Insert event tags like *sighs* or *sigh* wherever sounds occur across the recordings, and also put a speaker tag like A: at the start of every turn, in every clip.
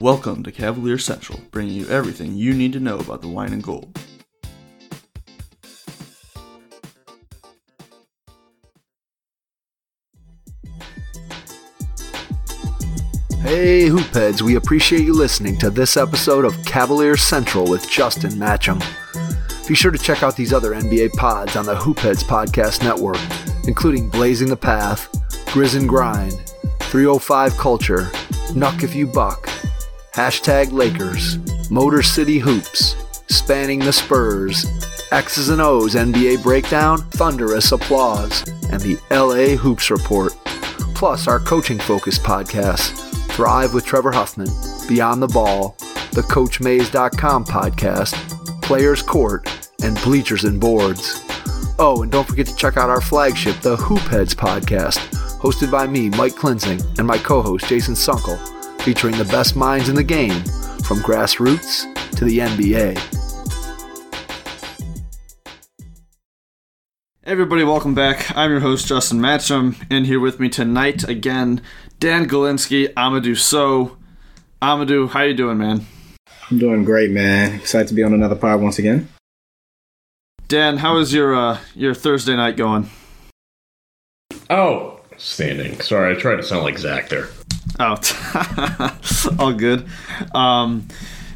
A: Welcome to Cavalier Central, bringing you everything you need to know about the wine and gold.
B: Hey, Hoopheads, we appreciate you listening to this episode of Cavalier Central with Justin Matcham. Be sure to check out these other NBA pods on the Hoopheads Podcast Network, including Blazing the Path, Grizz and Grind, 305 Culture, Nuck If You Buck, Hashtag Lakers, Motor City Hoops, Spanning the Spurs, X's and O's NBA Breakdown, Thunderous Applause, and the LA Hoops Report. Plus, our coaching focused podcasts Thrive with Trevor Huffman, Beyond the Ball, the CoachMaze.com podcast, Players Court, and Bleachers and Boards. Oh, and don't forget to check out our flagship, the Hoopheads podcast, hosted by me, Mike Klinzing, and my co host, Jason Sunkel, featuring the best minds in the game from grassroots to the NBA.
A: Everybody, welcome back. I'm your host, Justin Matcham, and here with me tonight again, Dan Galinsky, Amadou So. Amadou, how you doing, man?
C: I'm doing great, man. Excited to be on another pod once again.
A: Dan, how is your uh, your Thursday night going?
D: Oh, standing. Sorry, I tried to sound like Zach there.
A: Oh, *laughs* all good. Um,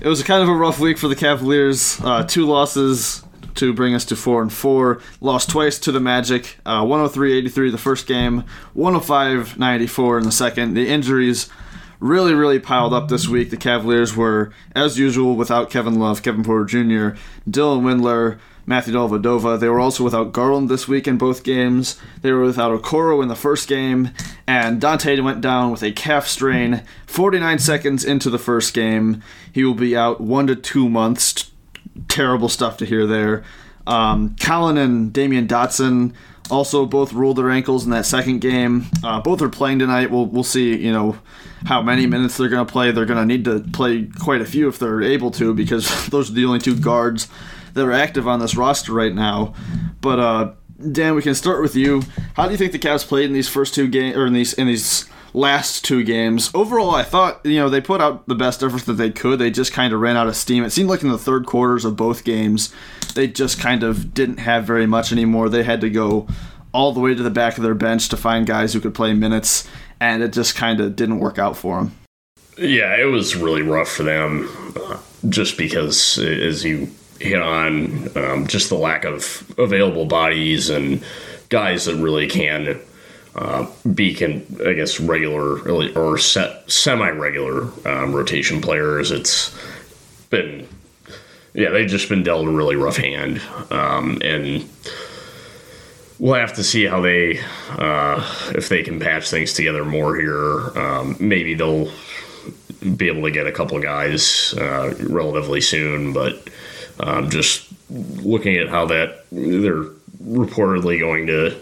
A: it was kind of a rough week for the Cavaliers. Uh, two losses to bring us to four and four. Lost twice to the Magic. Uh, 103-83 the first game. 105-94 in the second. The injuries really, really piled up this week. The Cavaliers were, as usual, without Kevin Love, Kevin Porter Jr., Dylan Windler, Matthew Dellavedova. They were also without Garland this week in both games. They were without Okoro in the first game, and Dante went down with a calf strain 49 seconds into the first game. He will be out one to two months. Terrible stuff to hear there. Um, Collin and Damyean Dotson also both rolled their ankles in that second game. Uh, both are playing tonight. We'll we'll see. You know how many minutes they're going to play. They're going to need to play quite a few if they're able to because *laughs* those are the only two guards that are active on this roster right now. But uh, Dan, we can start with you. How do you think the Cavs played in these first two games or in these in these last two games? Overall, I thought you know they put out the best effort that they could. They just kind of ran out of steam. It seemed like in the third quarters of both games, they just kind of didn't have very much anymore. They had to go all the way to the back of their bench to find guys who could play minutes, and it just kind of didn't work out for them.
D: Yeah, it was really rough for them, uh, just because as you hit on um, just the lack of available bodies and guys that really can uh, be can I guess regular or set semi-regular um, rotation players. It's been yeah they've just been dealt a really rough hand um, and we'll have to see how they uh, if they can patch things together more here. Um, maybe they'll be able to get a couple guys uh, relatively soon, but um, just looking at how that they're reportedly going to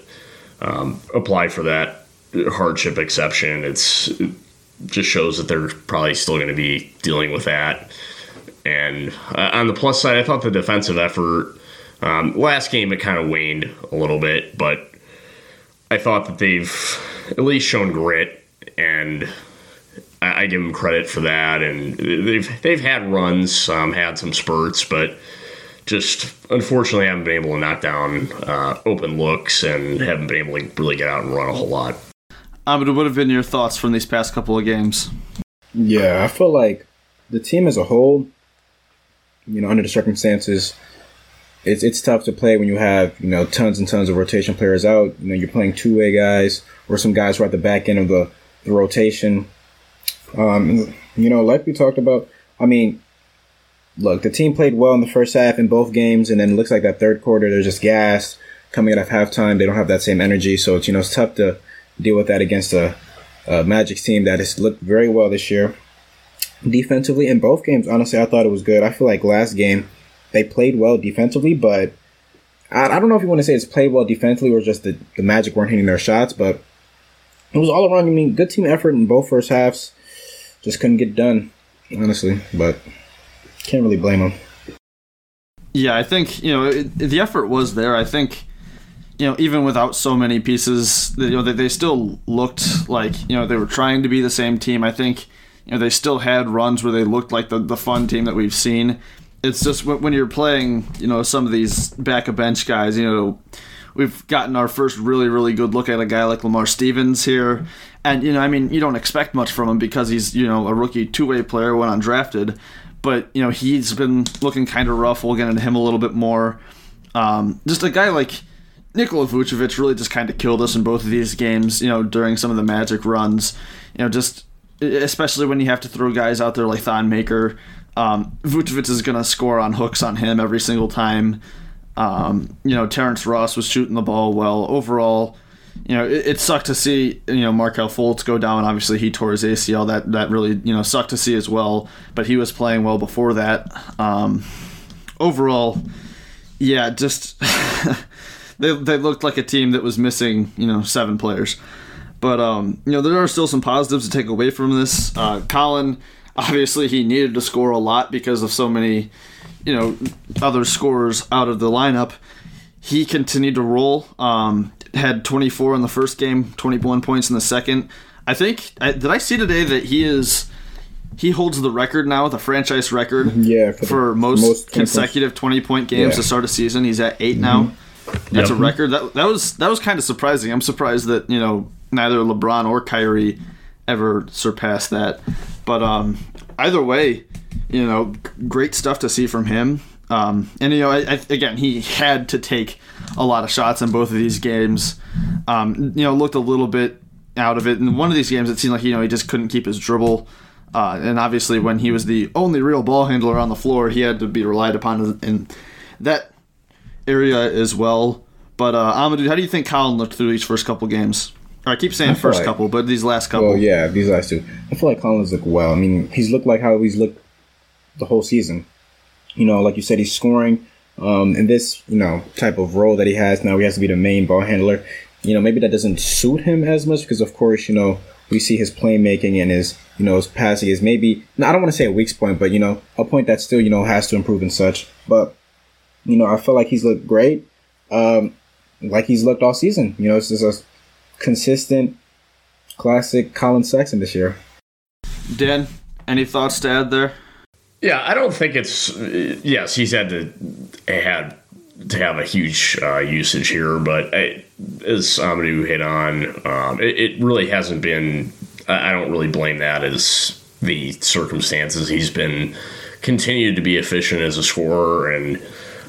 D: um, apply for that hardship exception, it's it just shows that they're probably still going to be dealing with that. And uh, on the plus side, I thought the defensive effort um, last game it kind of waned a little bit, but I thought that they've at least shown grit, and I, I give them credit for that. And they've they've had runs, um, had some spurts, but just unfortunately haven't been able to knock down uh, open looks and haven't been able to really get out and run a whole lot.
A: Um, what have been your thoughts from these past couple of games?
C: Yeah, I feel like the team as a whole, you know, under the circumstances, it's it's tough to play when you have you know tons and tons of rotation players out. You know, you're playing two way guys or some guys who are at the back end of the, the rotation. Um, you know, like we talked about. I mean, look, the team played well in the first half in both games, and then it looks like that third quarter they're just gassed coming out of halftime. They don't have that same energy, so it's you know it's tough to deal with that against a, a Magic's team that has looked very well this year. Defensively in both games, honestly, I thought it was good. I feel like last game they played well defensively, but I, I don't know if you want to say it's played well defensively or just the, the Magic weren't hitting their shots, but it was all around. I mean, good team effort in both first halves. Just couldn't get done, honestly, but can't really blame them.
A: Yeah, I think you know it, the effort was there. I think you know even without so many pieces, you know they, they still looked like you know they were trying to be the same team. I think You know, they still had runs where they looked like the, the fun team that we've seen. It's just when, you're playing, you know, some of these back of bench guys, you know, we've gotten our first really, really good look at a guy like Lamar Stevens here. And, you know, I mean, you don't expect much from him because he's, you know, a rookie two way player when undrafted. But, you know, he's been looking kind of rough. We'll get into him a little bit more. Um, just a guy like Nikola Vucevic really just kind of killed us in both of these games, you know, during some of the Magic runs. You know, just especially when you have to throw guys out there like Thon Maker. Um, Vucevic is going to score on hooks on him every single time. Um, you know, Terrence Ross was shooting the ball well. Overall, you know, it, it, sucked to see you know Markelle Fultz go down. Obviously, he tore his ACL. That that really you know sucked to see as well. But he was playing well before that. Um, overall, yeah, just *laughs* they they looked like a team that was missing you know seven players. But um, you know, there are still some positives to take away from this. Uh, Collin, obviously, he needed to score a lot because of so many you know other scorers out of the lineup. He continued to roll. Um, had 24 in the first game, 21 points in the second. I think did I see today that he is he holds the record now, the franchise record.
C: Yeah,
A: for, for most, most, consecutive 20 point games yeah. to start a season. He's at 8 now. Mm-hmm. That's yep. a record. That that was that was kind of surprising. I'm surprised that, you know, neither LeBron or Kyrie ever surpassed that. But um either way, you know, great stuff to see from him. Um, and you know, I, I, again, he had to take a lot of shots in both of these games. Um, you know, looked a little bit out of it. In one of these games, it seemed like you know he just couldn't keep his dribble. Uh, and obviously, when he was the only real ball handler on the floor, he had to be relied upon in that area as well. But uh, Amadou, how do you think Collin looked through these first couple games? I keep saying I first like, couple, but these last couple.
C: Well, yeah, these last two. I feel like Collin's looked well. I mean, he's looked like how he's looked the whole season. You know, like you said, he's scoring. Um, in this, you know, type of role that he has now, he has to be the main ball handler. You know, maybe that doesn't suit him as much because, of course, you know, we see his playmaking and his, you know, his passing is maybe, I don't want to say a weak point, but, you know, a point that still, you know, has to improve and such. But, you know, I feel like he's looked great, um, like he's looked all season. You know, it's just a consistent, classic Collin Sexton this year.
A: Dan, any thoughts to add there?
D: Yeah, I don't think it's. Yes, he's had to had to have a huge uh, usage here, but I, as Amadou hit on, um, it, it, really hasn't been. I don't really blame that as the circumstances. He's been continued to be efficient as a scorer and.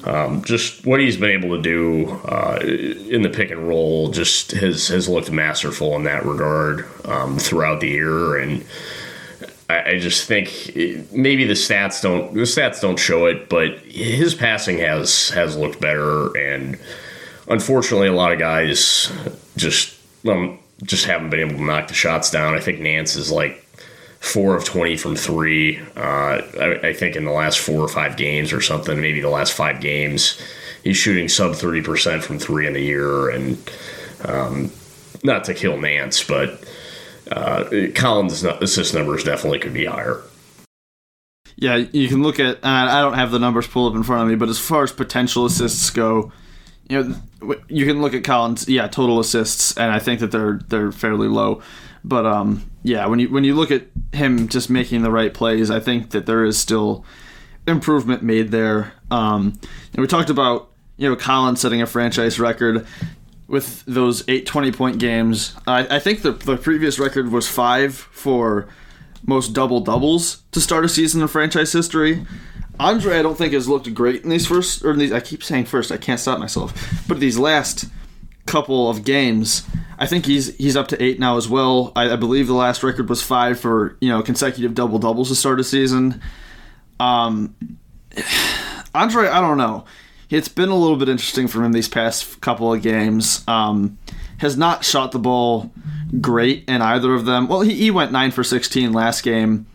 D: Um, just what he's been able to do uh, in the pick and roll just has has looked masterful in that regard um, throughout the year, and I, just think maybe the stats don't the stats don't show it, but his passing has has looked better, and unfortunately, a lot of guys just um, just haven't been able to knock the shots down. I think Nance is like four of 20 from three. Uh, I, I, think in the last four or five games or something, maybe the last five games, he's shooting sub 30% from three in the year. And um, not to kill Nance, but uh, Collin's assist numbers definitely could be higher.
A: Yeah, you can look at. I don't have the numbers pulled up in front of me, but as far as potential assists go, you know, you can look at Collins. Yeah, total assists, and I think that they're they're fairly low. But um, yeah, when you when you look at him just making the right plays, I think that there is still improvement made there. Um, and we talked about you know Collins setting a franchise record with those eight 20 point games. I, I think the, the previous record was five for most double doubles to start a season in franchise history. Andre, I don't think has looked great in these first, or these. I keep saying first. I can't stop myself. But these last couple of games, I think he's he's up to eight now as well. I, I believe the last record was five for you know consecutive double doubles to start a season. Um, *sighs* Andre, I don't know it's been a little bit interesting for him these past couple of games. Um, has not shot the ball great in either of them. Well, he, he went nine for sixteen last game,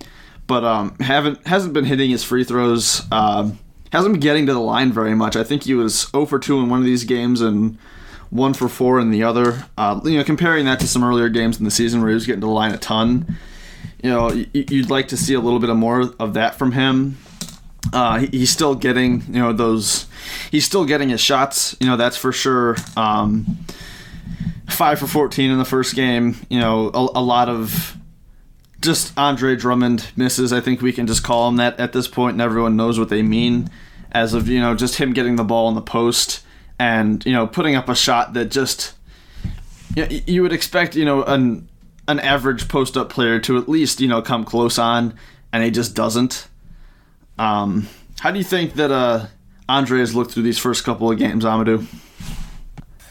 A: but um, haven't hasn't been hitting his free throws. Um, hasn't been getting to the line very much. I think he was 0 for 2 in one of these games and 1 for 4 in the other. Uh, you know, comparing that to some earlier games in the season where he was getting to the line a ton. You know, you'd like to see a little bit of more of that from him. Uh, he's still getting, you know, those. He's still getting his shots. You know, that's for sure. Um, five for fourteen in the first game. You know, a, a lot of just Andre Drummond misses. I think we can just call him that at this point, and everyone knows what they mean. As of you know, just him getting the ball in the post and you know putting up a shot that just you, know, you would expect you know an an average post up player to at least you know come close on, and he just doesn't. Um, how do you think that uh, Andre has looked through these first couple of games, Amadou?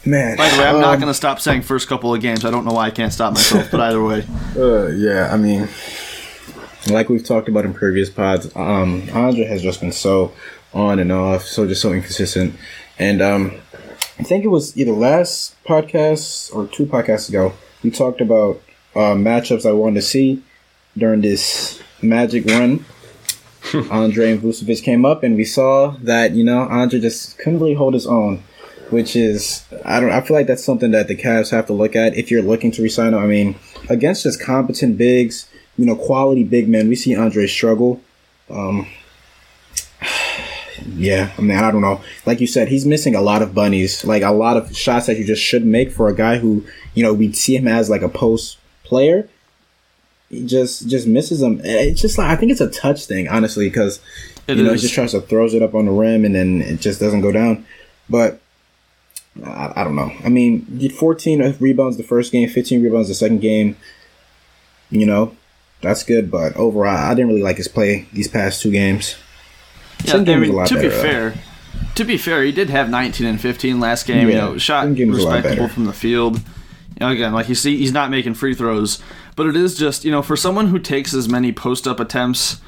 C: Man,
A: By the way, I'm
C: um,
A: not going to stop saying first couple of games. I don't know why I can't stop myself, but either way, *laughs*
C: Uh, yeah, I mean, like we've talked about in previous pods, um, Andre has just been so on and off, so just so inconsistent. And um, I think it was either last podcast or two podcasts ago, we talked about uh, matchups I wanted to see during this Magic run. *laughs* Andre and Vucevic came up, and we saw that you know Andre just couldn't really hold his own which is I don't I feel like that's something that the Cavs have to look at if you're looking to resign him. I mean, against just competent bigs, you know, quality big men, we see Andre struggle. Um, yeah, I mean, I don't know. Like you said, he's missing a lot of bunnies, like a lot of shots that you just should make for a guy who, you know, we see him as like a post player. He just just misses them. It's just like I think it's a touch thing, honestly, because you know he just tries to throws it up on the rim and then it just doesn't go down. But I, I don't know. I mean, he 14 rebounds the first game, 15 rebounds the second game. You know, that's good. But overall, I didn't really like his play these past two games.
A: Yeah, I mean, to be
C: better, though.
A: fair, to be fair, he did have 19 and 15 last game. you know, shot
C: second game was a lot
A: respectable from the field. You know, again, like you see, he's not making free throws, but it is just you know for someone who takes as many post up attempts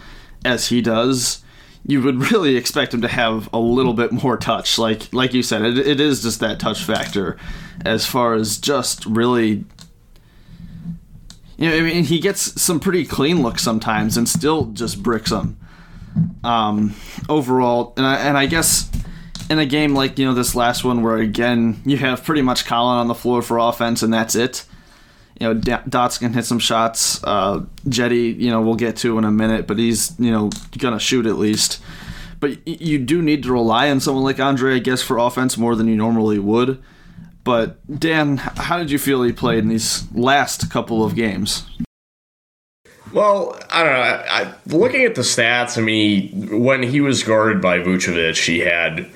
A: as he does, you would *laughs* really expect him to have a little bit more touch. Like like you said, it, it is just that touch factor, as far as just really. You know, I mean, he gets some pretty clean looks sometimes, and still just bricks them um, overall, and I, and I guess in a game like you know this last one, where again you have pretty much Collin on the floor for offense, and that's it. You know, Dots can hit some shots. Uh, Cedi, you know, we'll get to in a minute, but he's you know gonna shoot at least. But you do need to rely on someone like Andre, I guess, for offense more than you normally would. But Dan, how did you feel he played in these last couple of games?
D: Well, I don't know. I, I, looking at the stats, I mean, when he was guarded by Vucevic, he had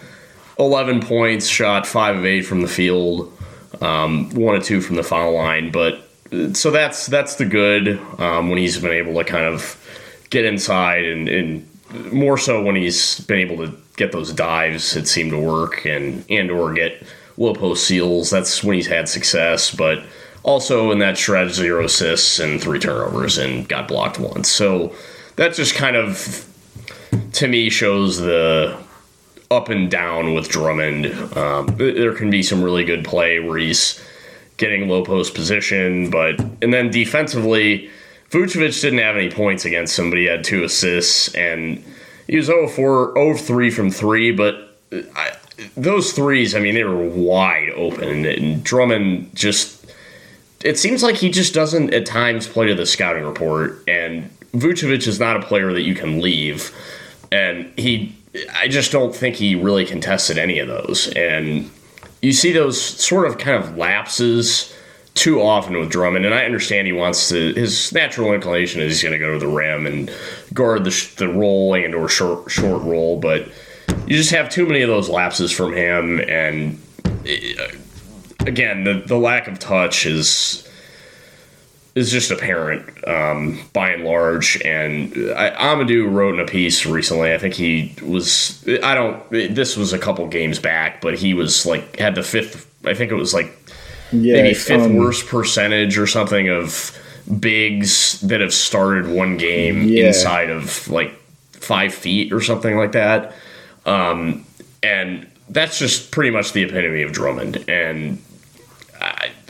D: 11 points, shot 5 of 8 from the field, um, 1 of 2 from the foul line. But so that's that's the good um, when he's been able to kind of get inside and, and more so when he's been able to get those dives, that seem to work and and or get low post seals. That's when he's had success, but also in that stretch, zero assists and three turnovers and got blocked once. So that just kind of to me shows the up and down with Drummond. Um, there can be some really good play where he's getting low post position, but and then defensively, Vucevic didn't have any points against him, but he had two assists and he was 0 4, 0 3 from three, but I, those threes, I mean, they were wide open, and Drummond just. It seems like he just doesn't at times play to the scouting report, and Vucevic is not a player that you can leave, and he. I just don't think he really contested any of those, and you see those sort of kind of lapses too often with Drummond, and I understand he wants to. His natural inclination is he's going to go to the rim and guard the the roll and or short short roll, but you just have too many of those lapses from him, and uh, again, the the lack of touch is is just apparent um, by and large. And I, Amadou wrote in a piece recently. I think he was. I don't. This was a couple games back, but he was like had the fifth. I think it was like
C: Yeah,
D: maybe fifth
C: um,
D: worst percentage or something of bigs that have started one game
C: Yeah.
D: inside of like five feet or something like that. Um, and that's just pretty much the epitome of Drummond. And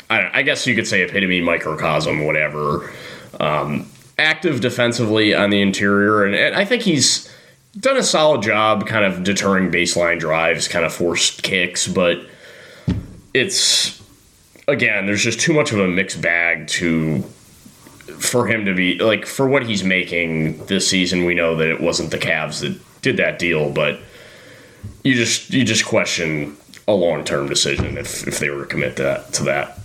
D: I, I, guess you could say epitome, microcosm, whatever. Um, active defensively on the interior, and, and I think he's done a solid job kind of deterring baseline drives, kind of forced kicks, but it's again, there's just too much of a mixed bag to for him to be like for what he's making this season. We know that it wasn't the Cavs that did that deal, but you just you just question a long term decision if if they were to commit that to that.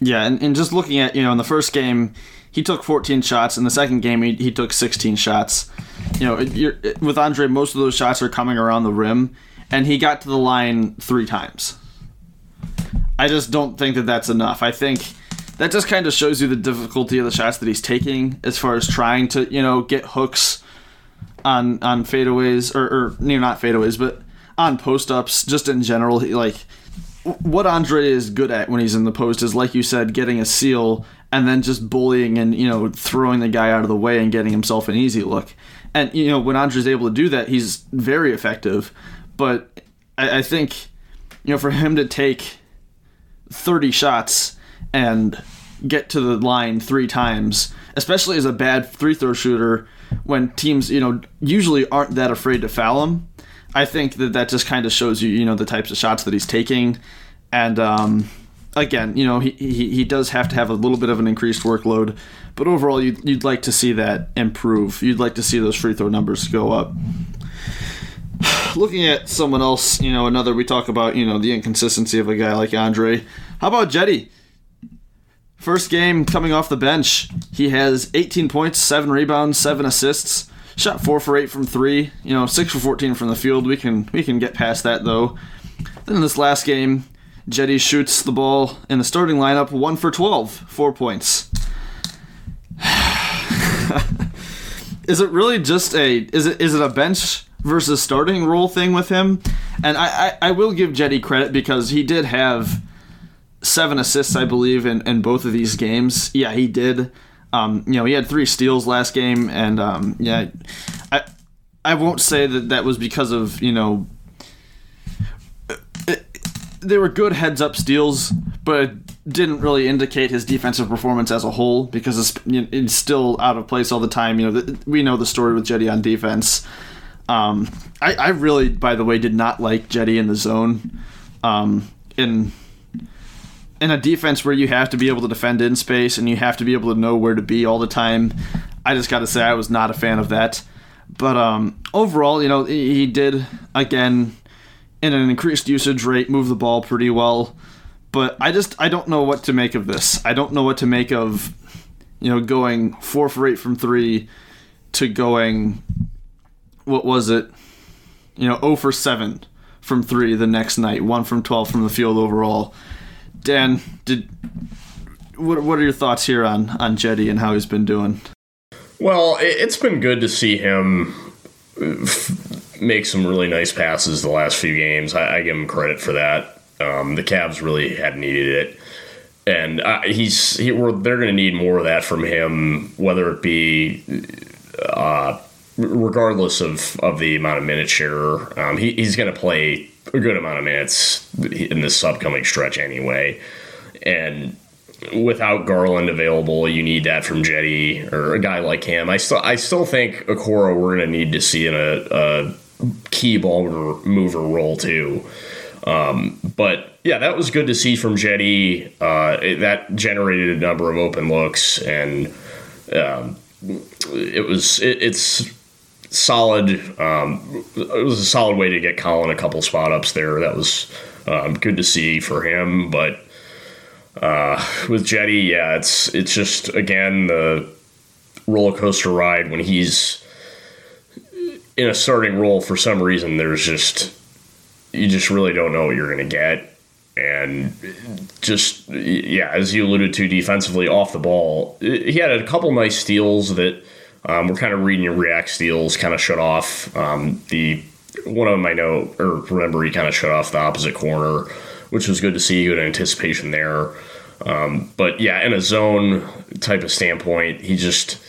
A: Yeah, and, and just looking at, you know, in the first game, he took 14 shots. In the second game, he, he took 16 shots. You know, it, with Andre, most of those shots are coming around the rim, and he got to the line three times. I just don't think that that's enough. I think that just kind of shows you the difficulty of the shots that he's taking as far as trying to, you know, get hooks on on fadeaways or, or you know, not fadeaways, but on post ups. Just in general, he, like what Andre is good at when he's in the post is, like you said, getting a seal and then just bullying and you know throwing the guy out of the way and getting himself an easy look. And you know when Andre's able to do that, he's very effective. But I, I think you know for him to take thirty shots and get to the line three times, especially as a bad free throw shooter, when teams you know usually aren't that afraid to foul him. I think that that just kind of shows you you know the types of shots that he's taking, and um, again you know he, he he does have to have a little bit of an increased workload, but overall you'd, you'd like to see that improve. You'd like to see those free throw numbers go up. *sighs* Looking at someone else, you know, another we talk about, you know, the inconsistency of a guy like Andre. How about Cedi? First game coming off the bench, he has 18 points, 7 rebounds, 7 assists. Shot 4 for 8 from 3, you know, 6 for 14 from the field. We can we can get past that though. Then in this last game, Cedi shoots the ball in the starting lineup 1 for 12, 4 points. *sighs* is it really just a is it is it a bench versus starting role thing with him? And I, I, I will give Cedi credit because he did have seven assists, I believe, in, in both of these games. Yeah, he did. Um, you know, he had three steals last game, and um, yeah, I I won't say that that was because of you know they were good heads up steals, but it didn't really indicate his defensive performance as a whole because it's, you know, it's still out of place all the time. You know, the, we know the story with Cedi on defense. Um, I, I really, by the way, did not like Cedi in the zone. Um, in in a defense where you have to be able to defend in space and you have to be able to know where to be all the time, I just got to say I was not a fan of that. But um, overall, you know, he did again in an increased usage rate move the ball pretty well. But I just I don't know what to make of this. I don't know what to make of you know going four for eight from three to going what was it you know 0 for 7 from 3 the next night 1 from 12 from the field overall Dan, did what what are your thoughts here on on Cedi and how he's been doing?
D: Well, it's been good to see him make some really nice passes the last few games. I, I give him credit for that. Um, the Cavs really had needed it, and uh, he's he, they're going to need more of that from him, whether it be. Uh, regardless of, of the amount of minute share, um, he, he's going to play a good amount of minutes in this upcoming stretch anyway. And without Garland available, you need that from Cedi or a guy like him. I still I still think Okoro we're going to need to see in a, a key ball mover role too. Um, but yeah, that was good to see from Cedi. Uh, it, that generated a number of open looks, and um, it was it, it's solid. Um, it was a solid way to get Collin a couple spot ups there. That was um, good to see for him. But uh, with Cedi, yeah, it's it's just again the roller coaster ride when he's in a starting role for some reason. There's just you just really don't know what you're going to get. And just yeah, as you alluded to, defensively off the ball, he had a couple nice steals that um, we're kind of reading your react steals, kind of shut off um, the one of them I know or remember he kind of shut off the opposite corner, which was good to see. Good anticipation there. Um, but yeah, in a zone type of standpoint, he just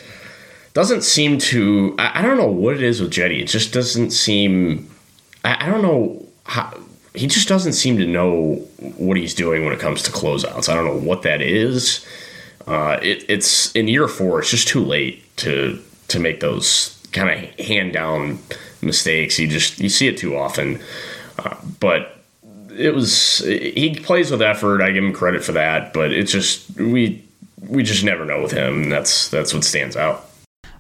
D: doesn't seem to. I, I, don't know what it is with Cedi. It just doesn't seem. I, I don't know how. He just doesn't seem to know what he's doing when it comes to closeouts. I don't know what that is. Uh, it, it's in year four. It's just too late to to make those kind of hand down mistakes. You just you see it too often. Uh, but it was he plays with effort. I give him credit for that. But it's just we we just never know with him. That's that's what stands out.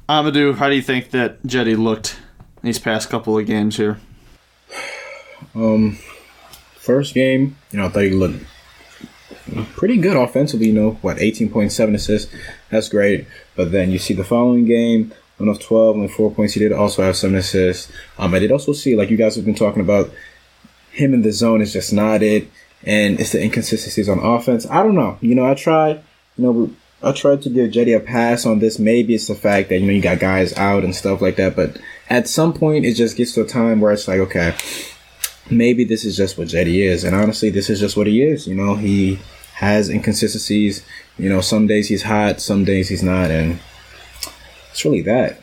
A: Amadou, how do you think that Cedi looked these past couple of games here?
C: Um, first game, you know, I thought he looked pretty good offensively. You know, what 18.7 assists, that's great. But then you see the following game, one of 12, only four points. He did also have seven assists. Um, I did also see, like you guys have been talking about, him in the zone is just not it, and it's the inconsistencies on offense. I don't know. You know, I tried. You know, I tried to give Cedi a pass on this. Maybe it's the fact that you know you got guys out and stuff like that. But at some point, it just gets to a time where it's like, okay, maybe this is just what Cedi is. And honestly, this is just what he is. You know, he has inconsistencies. You know, some days he's hot, some days he's not, and it's really that.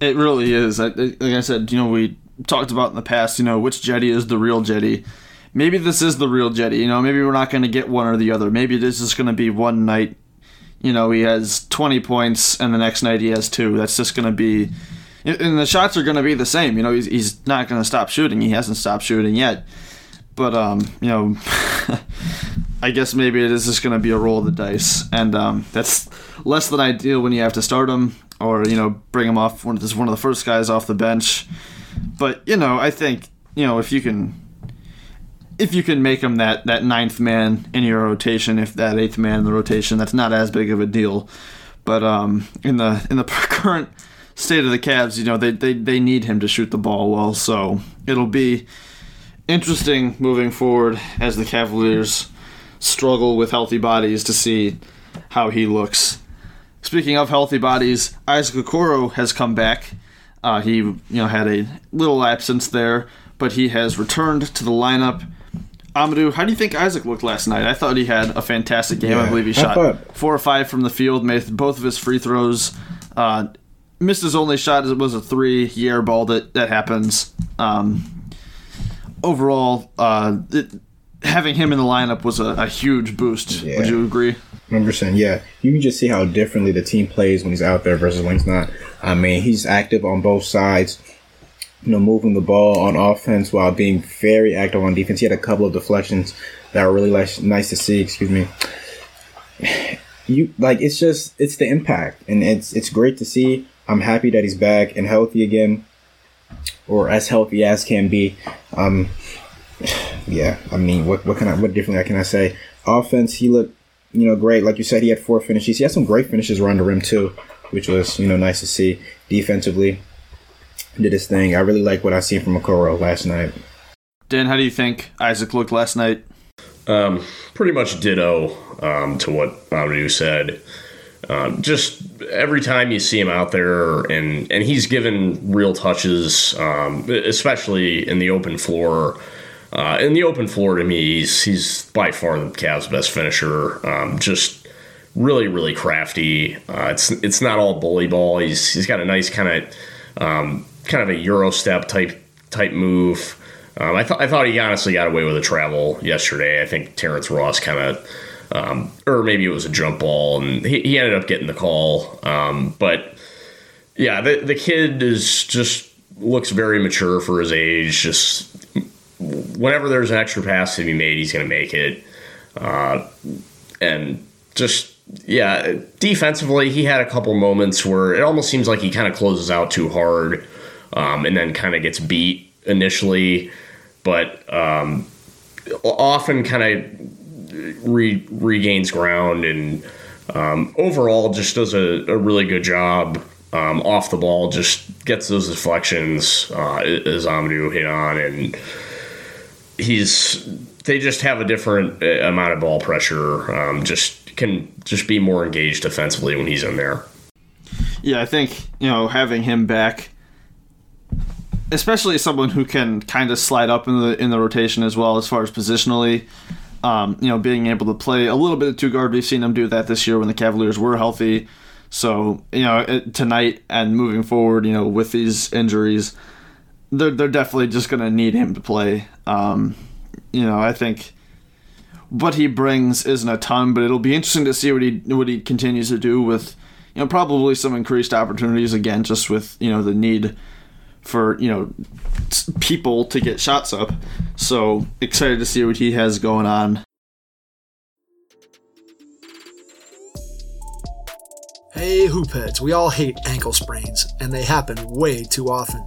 A: It really is. I, like I said, you know, we talked about in the past. You know, which Cedi is the real Cedi. Maybe this is the real Cedi. You know, maybe we're not going to get one or the other. Maybe this is going to be one night you know, he has 20 points and the next night he has two. That's just going to be. And the shots are going to be the same. You know, he's, he's not going to stop shooting. He hasn't stopped shooting yet. But, um, you know, *laughs* I guess maybe it is just going to be a roll of the dice. And um, that's less than ideal when you have to start him or, you know, bring him off one, one of the first guys off the bench. But, you know, I think, you know, if you can if you can make him that that ninth man in your rotation, if that eighth man in the rotation, that's not as big of a deal. But um, in the in the *laughs* current state of the Cavs, you know they, they they need him to shoot the ball well. So it'll be interesting moving forward as the Cavaliers struggle with healthy bodies to see how he looks. Speaking of healthy bodies, Isaac Okoro has come back. Uh, he you know had a little absence there, but he has returned to the lineup Amadou, how do you think Isaac looked last night? I thought he had a fantastic game. Yeah, I believe he shot thought... four or five from the field, made both of his free throws. Uh, missed his only shot. as It was a three. He airballed it. That happens. Um, overall, uh, it, having him in the lineup was a, a huge boost. Yeah. Would you agree?
C: 100%. Yeah. You can just see how differently the team plays when he's out there versus when he's not. I mean, he's active on both sides you know, moving the ball on offense while being very active on defense. He had a couple of deflections that were really nice, nice to see. Excuse me. You like it's just it's the impact, and it's it's great to see. I'm happy that he's back and healthy again, or as healthy as can be. Um, *sighs* yeah, I mean, what what can I what differently can I say? Offense, he looked you know great. Like you said, he had four finishes. He had some great finishes around the rim too, which was you know nice to see. Defensively, did his thing. I really like what I seen from Okoro last night.
A: Dan, how do you think Isaac looked last night?
D: Um, pretty much ditto um, to what Amadou said. Um, just every time you see him out there, and and he's given real touches, um, especially in the open floor. Uh, in the open floor, to me, he's he's by far the Cavs' best finisher. Um, just really, really crafty. Uh, it's it's not all bully ball. He's he's got a nice kind of um, kind of a Euro step type type move. Um, I thought I thought he honestly got away with a travel yesterday. I think Terrence Ross kind of, um, or maybe it was a jump ball, and he, he ended up getting the call. Um, but yeah, the the kid is just looks very mature for his age. Just whenever there's an extra pass to be made, he's going to make it. Uh, and just yeah, defensively, he had a couple moments where it almost seems like he kind of closes out too hard um, and then kind of gets beat initially, but um, often kind of re- regains ground and um, overall just does a, a really good job um, off the ball. Just gets those deflections uh, as Amadou hit on, and he's they just have a different uh, amount of ball pressure. Um, just can just be more engaged defensively when he's in there.
A: Yeah, I think you know having him back especially someone who can kind of slide up in the in the rotation as well as far as positionally. Um, you know, being able to play a little bit of two guard. We've seen him do that this year when the Cavaliers were healthy. So you know, tonight and moving forward, you know, with these injuries, they're they're definitely just going to need him to play. Um, you know, I think what he brings isn't a ton, but it'll be interesting to see what he what he continues to do with you know probably some increased opportunities again, just with you know the need for you know people to get shots up. So excited to see what he has going on.
B: Hey, hoopheads, we all hate ankle sprains, and they happen way too often.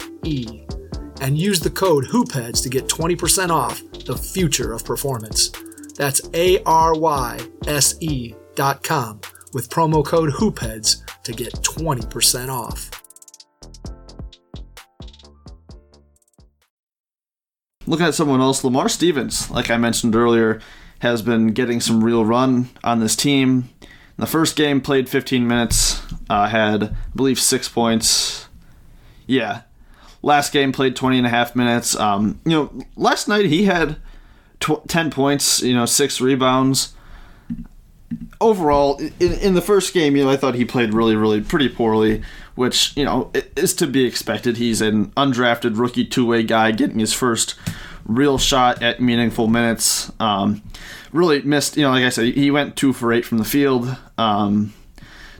B: E, and use the code HoopHeads to get 20% off the future of performance. That's A R Y S E dot com with promo code HoopHeads to get 20% off.
A: Looking at someone else, Lamar Stevens, like I mentioned earlier, has been getting some real run on this team. In the first game, played 15 minutes, uh, had, I believe, six points. Yeah. Last game, played 20 and a half minutes. Um, you know, last night he had tw- 10 points, you know, six rebounds. Overall, in, in the first game, you know, I thought he played really, really pretty poorly, which, you know, is to be expected. He's an undrafted rookie two way guy getting his first real shot at meaningful minutes. Um, really missed, you know, like I said, he went two for eight from the field. Um,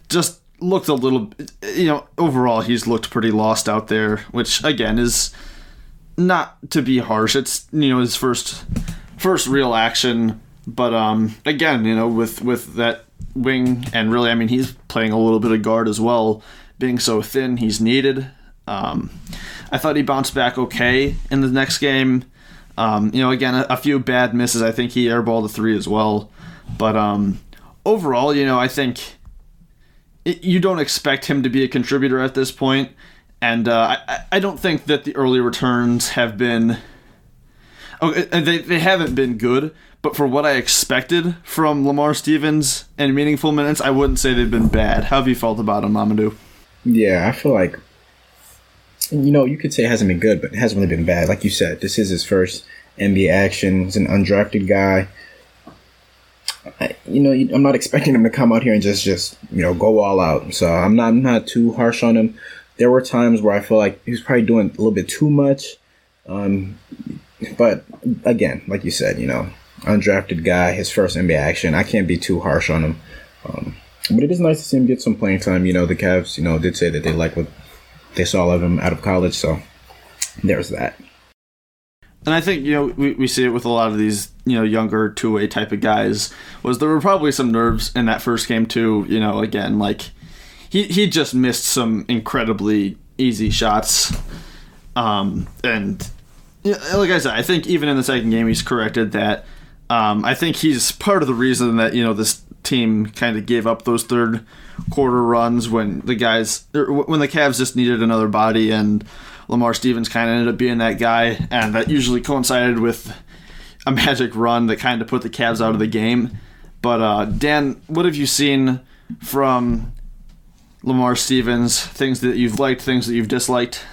A: just looked a little, you know, overall he's looked pretty lost out there, which again is not to be harsh. It's you know his first first real action, but um, again, you know, with with that wing and really, I mean, he's playing a little bit of guard as well. Being so thin, he's needed. Um, I thought he bounced back okay in the next game. Um, you know, again, a, a, few bad misses. I think he airballed a three as well. But um, overall, you know, I think it, you don't expect him to be a contributor at this point, and uh, I, I don't think that the early returns have been. Oh, they, they haven't been good, but for what I expected from Lamar Stevens and meaningful minutes, I wouldn't say they've been bad. How have you felt about him, Mamadou?
C: Yeah, I feel like you know, you could say it hasn't been good, but it hasn't really been bad. Like you said, this is his first NBA action. He's an undrafted guy. You know, I'm not expecting him to come out here and just, just you know, go all out. So I'm not, I'm not too harsh on him. There were times where I feel like he was probably doing a little bit too much. Um, but again, like you said, you know, undrafted guy, his first NBA action. I can't be too harsh on him. Um, but it is nice to see him get some playing time. You know, the Cavs, you know, did say that they like what they saw of him out of college. So there's that.
A: And I think you know we, we see it with a lot of these you know younger two way type of guys. Was there were probably some nerves in that first game too. You know, again like he he just missed some incredibly easy shots, um, and like I said, I think even in the second game he's corrected that. Um, I think he's part of the reason that you know this team kind of gave up those third quarter runs when the guys when the Cavs just needed another body and Lamar Stevens kind of ended up being that guy and that usually coincided with a magic run that kind of put the Cavs out of the game. But uh, Dan, what have you seen from Lamar Stevens? Things that you've liked, things that you've disliked?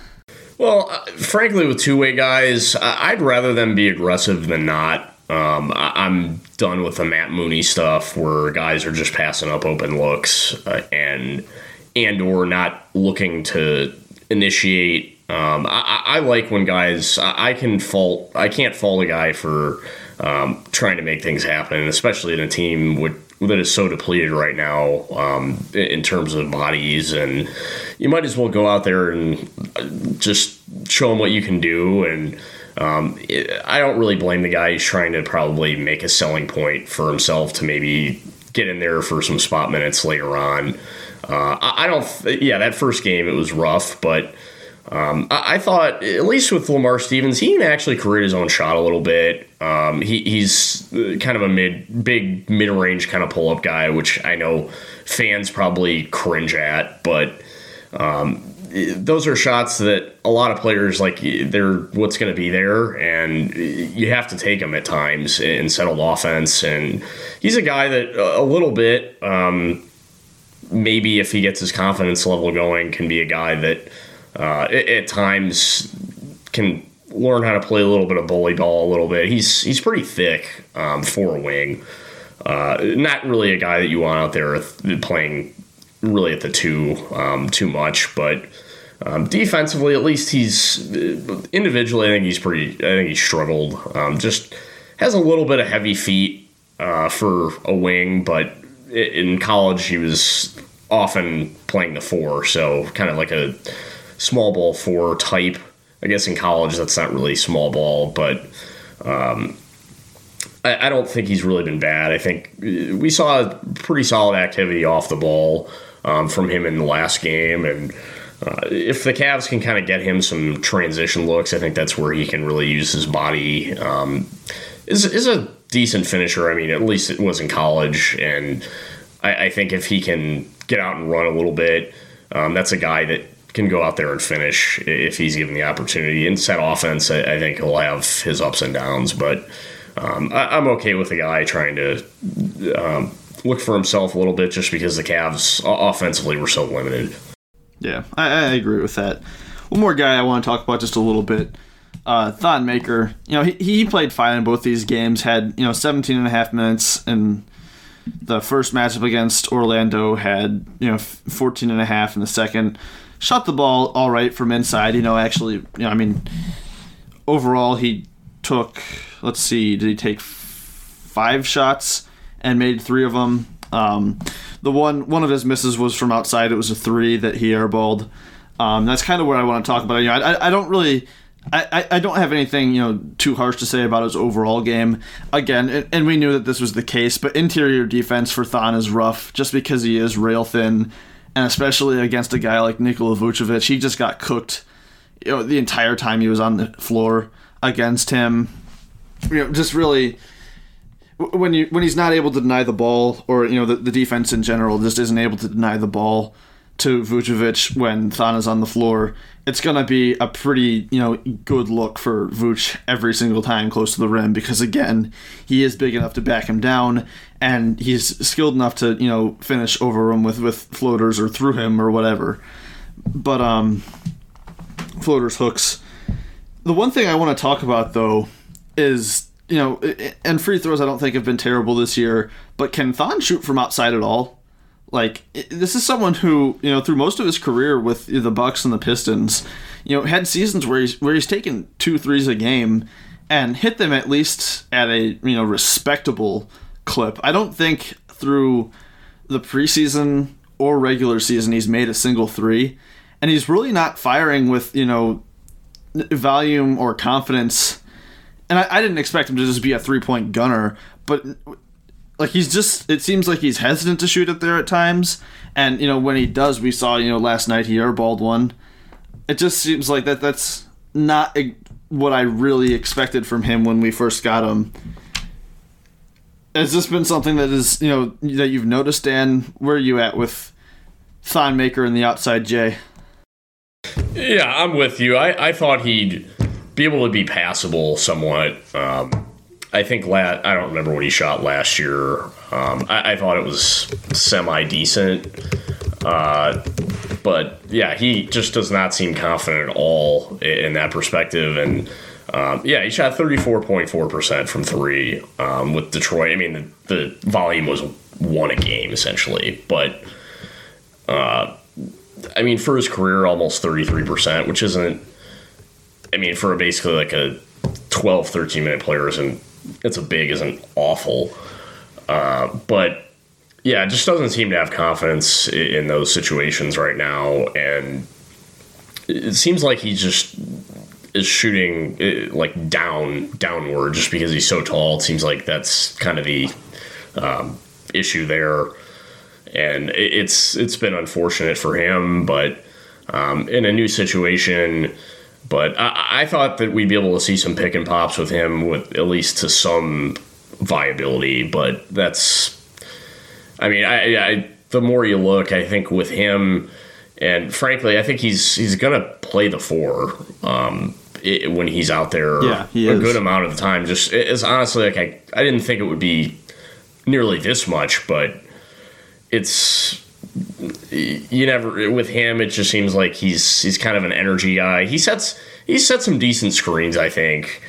D: Well, uh, frankly, with two way guys, I'd rather them be aggressive than not. Um, I- am done with the Matt Mooney stuff where guys are just passing up open looks uh, and and or not looking to initiate. Um, I, I, like when guys I, can fault I can't fault a guy for um, trying to make things happen, especially in a team with that is so depleted right now um, in terms of bodies, and you might as well go out there and uh, just show them what you can do and um, I don't really blame the guy. He's trying to probably make a selling point for himself to maybe get in there for some spot minutes later on. Uh, I, I, don't. Yeah, that first game it was rough, but um, I, I, thought at least with Lamar Stevens, he actually create his own shot a little bit. Um, he, he's kind of a mid, big mid range kind of pull up guy, which I know fans probably cringe at, but. Um, those are shots that a lot of players like they're what's going to be there and you have to take them at times in settled offense and he's a guy that a little bit um, maybe if he gets his confidence level going can be a guy that uh, at, times can learn how to play a little bit of bully ball a little bit he's he's pretty thick um, for a wing uh, not really a guy that you want out there playing really at the two um, too much, but um, defensively, at least he's individually. I think he's pretty. I think he struggled. Um, just has a little bit of heavy feet uh, for a wing, but in college he was often playing the four, so kind of like a small ball four type. I guess in college that's not really small ball, but um, I, I, don't think he's really been bad. I think we saw pretty solid activity off the ball um, from him in the last game, and uh, if the Cavs can kind of get him some transition looks, I think that's where he can really use his body. Um, is is a decent finisher. I mean, at least it was in college, and I, I think if he can get out and run a little bit, um, that's a guy that can go out there and finish if he's given the opportunity. And set offense, I, I think he'll have his ups and downs, but um, I, am okay with the guy trying to um, look for himself a little bit just because the Cavs offensively were so limited.
A: Yeah, I, I agree with that. One more guy I want to talk about just a little bit. Uh, Thon Maker, you know, he, he played fine in both these games, had, you know, 17 and a half minutes in the first matchup against Orlando, had, you know, 14 and a half in the second. Shot the ball all right from inside, you know, actually, you know, I mean, overall he took, let's see, did he take five shots and made three of them? Um, the one one of his misses was from outside. It was a three that he airballed. Um, that's kind of what I want to talk about. You know, I, I don't really. I, I don't have anything you know too harsh to say about his overall game. Again, and, and we knew that this was the case, but interior defense for Thon is rough just because he is rail thin, and especially against a guy like Nikola Vucevic, he just got cooked. You know, the entire time he was on the floor against him. You know, just really when you when he's not able to deny the ball, or you know the, the defense in general just isn't able to deny the ball to Vucevic when Thon is on the floor, it's gonna be a pretty you know good look for Vuce every single time close to the rim because again he is big enough to back him down and he's skilled enough to you know finish over him with with floaters or through him or whatever. But um, floaters hooks. The one thing I want to talk about though is you know, and free throws I don't think have been terrible this year. But can Thon shoot from outside at all? Like this is someone who you know through most of his career with the Bucks and the Pistons, you know, had seasons where he's where he's taken two threes a game and hit them at least at a you know respectable clip. I don't think through the preseason or regular season he's made a single three, and he's really not firing with you know volume or confidence and I, I didn't expect him to just be a three point gunner, but like he's just it seems like he's hesitant to shoot it there at times. And you know when he does we saw you know last night he airballed one. It just seems like that that's not what i really expected from him when we first got him. Has this been something that is you know that you've noticed dan? Where are you at with thon maker and the outside jay?
D: Yeah i'm with you. I, I thought he'd be able to be passable somewhat. Um, I think la- I don't remember what he shot last year. Um, I-, I, thought it was semi decent, uh, but yeah, he just does not seem confident at all in, that perspective. And um, yeah, he shot thirty four point four percent from three um, with Detroit. I mean, the, the, volume was one a game essentially, but. Uh, I mean, for his career, almost 33%, which isn't I mean, for basically like a 12, 13 minute player, isn't it's a big isn't awful. Uh, but yeah, just doesn't seem to have confidence in those situations right now, and it seems like he just is shooting like down downward just because he's so tall. It seems like that's kind of the um, issue there, and it's it's been unfortunate for him, but um, in a new situation but I, I, thought that we'd be able to see some pick and pops with him, with at least to some viability. But that's, I mean, I, I the more you look, I think with him, and frankly, I think he's he's gonna play the four um, it, when he's out there.
A: Yeah,
D: he a is. good amount of the time. Just it's honestly like I I didn't think it would be nearly this much, but it's you never with him. It just seems like he's he's kind of an energy guy. He sets he sets some decent screens, I think,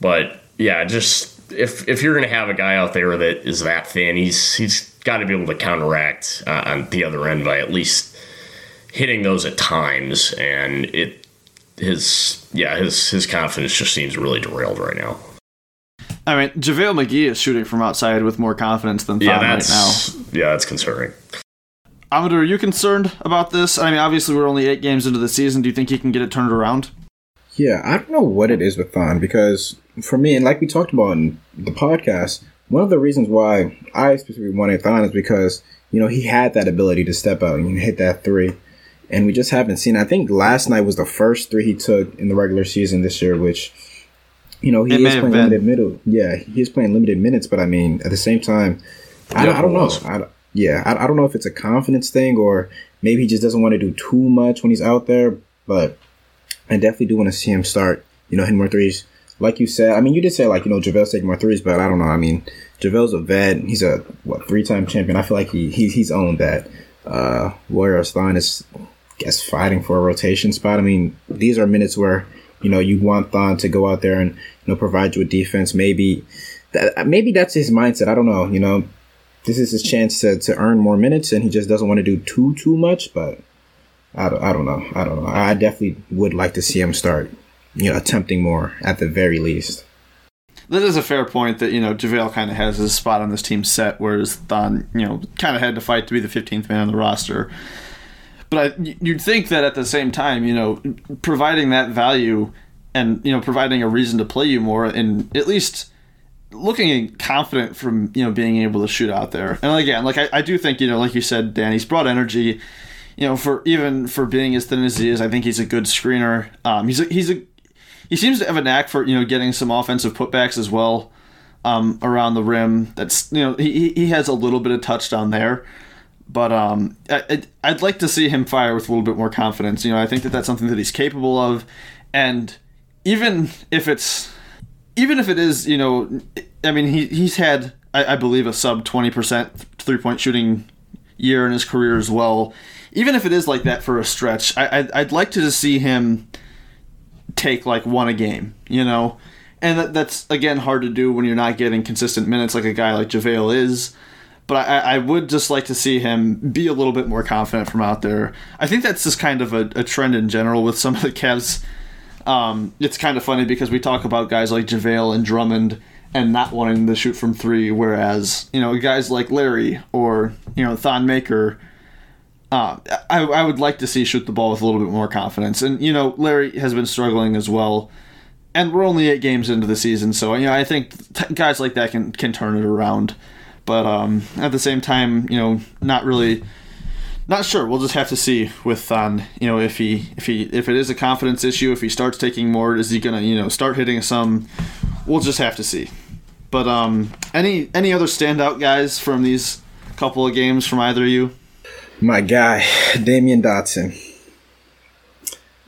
D: but yeah, just if if you're gonna have a guy out there that is that thin, he's he's got to be able to counteract uh, on the other end by at least hitting those at times, and it his yeah his his confidence just seems really derailed right now.
A: I mean, JaVale McGee is shooting from outside with more confidence than Thon
D: Yeah,
A: right
D: that's
A: now.
D: yeah, that's concerning.
A: Amadou, are you concerned about this? I mean, obviously we're only eight games into the season. Do you think he can get it turned around?
C: Yeah, I don't know what it is with Thon because for me, and like we talked about in the podcast, one of the reasons why I specifically wanted Thon is because you know he had that ability to step out and hit that three, and we just haven't seen. I think last night was the first three he took in the regular season this year, which you know he
A: It
C: is playing limited middle. Yeah, he is playing limited minutes, but I mean at the same time, I, I don't know. I, don't- yeah, I, I don't know if it's a confidence thing or maybe he just doesn't want to do too much when he's out there, but. I definitely do want to see him start, you know, hitting more threes. Like you said, I mean, you did say like you know JaVale's taking more threes, but I don't know. I mean, JaVale's a vet. He's a what three time champion. I feel like he, he he's owned that. Uh, whereas Thon is, guess, fighting for a rotation spot. I mean, these are minutes where you know you want Thon to go out there and you know provide you with defense. Maybe that maybe that's his mindset. I don't know. You know, this is his chance to to earn more minutes, and he just doesn't want to do too too much, but. I don't, I don't know. I don't know. I definitely would like to see him start, you know, attempting more at the very least.
A: That is a fair point that, you know, JaVale kind of has his spot on this team set, whereas Thon, you know, kind of had to fight to be the 15th man on the roster. But I, you'd think that at the same time, you know, providing that value and, you know, providing a reason to play you more and at least looking confident from, you know, being able to shoot out there. And again, like I, I do think, you know, like you said, Dan, he's brought energy you know, for even for being as thin as he is, I think he's a good screener. Um, he's a, he's a he seems to have a knack for you know getting some offensive putbacks as well um, around the rim. That's you know he he has a little bit of touchdown there, but um, I, I'd- I'd like to see him fire with a little bit more confidence. You know, I think that that's something that he's capable of, and even if it's even if it is, you know, I mean, he he's had, I, I believe, a sub twenty percent three point shooting year in his career as well. Even if it is like that for a stretch, I, I'd, I'd like to just see him take like one a game, you know, and that, that's again hard to do when you're not getting consistent minutes like a guy like JaVale is. But I, I would just like to see him be a little bit more confident from out there. I think that's just kind of a, a trend in general with some of the Cavs um, it's kind of funny because we talk about guys like JaVale and Drummond and not wanting to shoot from three, whereas, you know, guys like Larry or, you know, Thon Maker, uh, I, I would like to see shoot the ball with a little bit more confidence. And, you know, Larry has been struggling as well. And we're only eight games into the season, so, you know, I think t- guys like that can, can turn it around. But um, at the same time, you know, not really not sure. We'll just have to see with Thon. You know, if he if he if it is a confidence issue, if he starts taking more, is he gonna you know start hitting some? We'll just have to see. But um, any any other standout guys from these couple of games from either of you?
C: My guy, Damyean Dotson.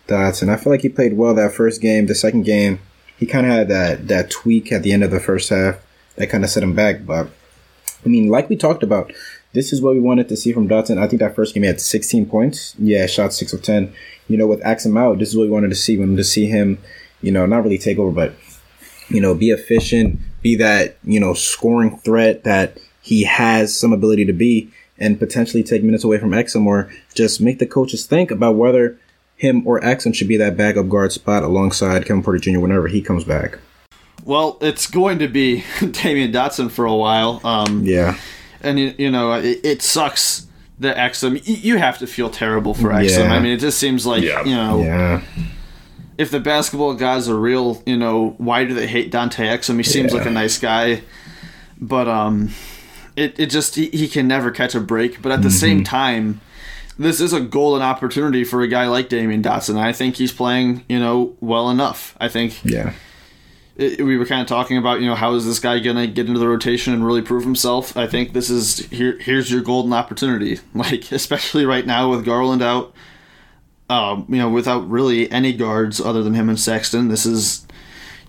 C: Dotson. I feel like he played well that first game. The second game, he kind of had that that tweak at the end of the first half that kind of set him back. But I mean, like we talked about, this is what we wanted to see from Dotson. I think that first game he had 16 points. Yeah, shot six of 10. You know, with Exum out, this is what we wanted to see. We wanted to see him, you know, not really take over, but you know, be efficient, be that you know scoring threat that he has some ability to be, and potentially take minutes away from Exum, or just make the coaches think about whether him or Exum should be that backup guard spot alongside Kevin Porter Jr. whenever he comes back.
A: Well, it's going to be *laughs* Damyean Dotson for a while. Um,
C: Yeah,
A: and you, you know it, it sucks that Exum. You have to feel terrible for Exum.
C: Yeah.
A: I mean, it just seems like
D: Yeah.
A: you know
C: yeah,
A: if the basketball guys are real, you know, why do they hate Dante Exum? He seems
C: Yeah.
A: like a nice guy, but um, it it just he, he can never catch a break. But at the same time, this is a golden opportunity for a guy like Damyean Dotson. I think he's playing, you know, well enough. I think
C: yeah,
A: it, we were kind of talking about, you know, how is this guy gonna get into the rotation and really prove himself? I think this is here. Here's your golden opportunity. *laughs* Like especially right now with Garland out, um, you know, without really any guards other than him and Sexton, this is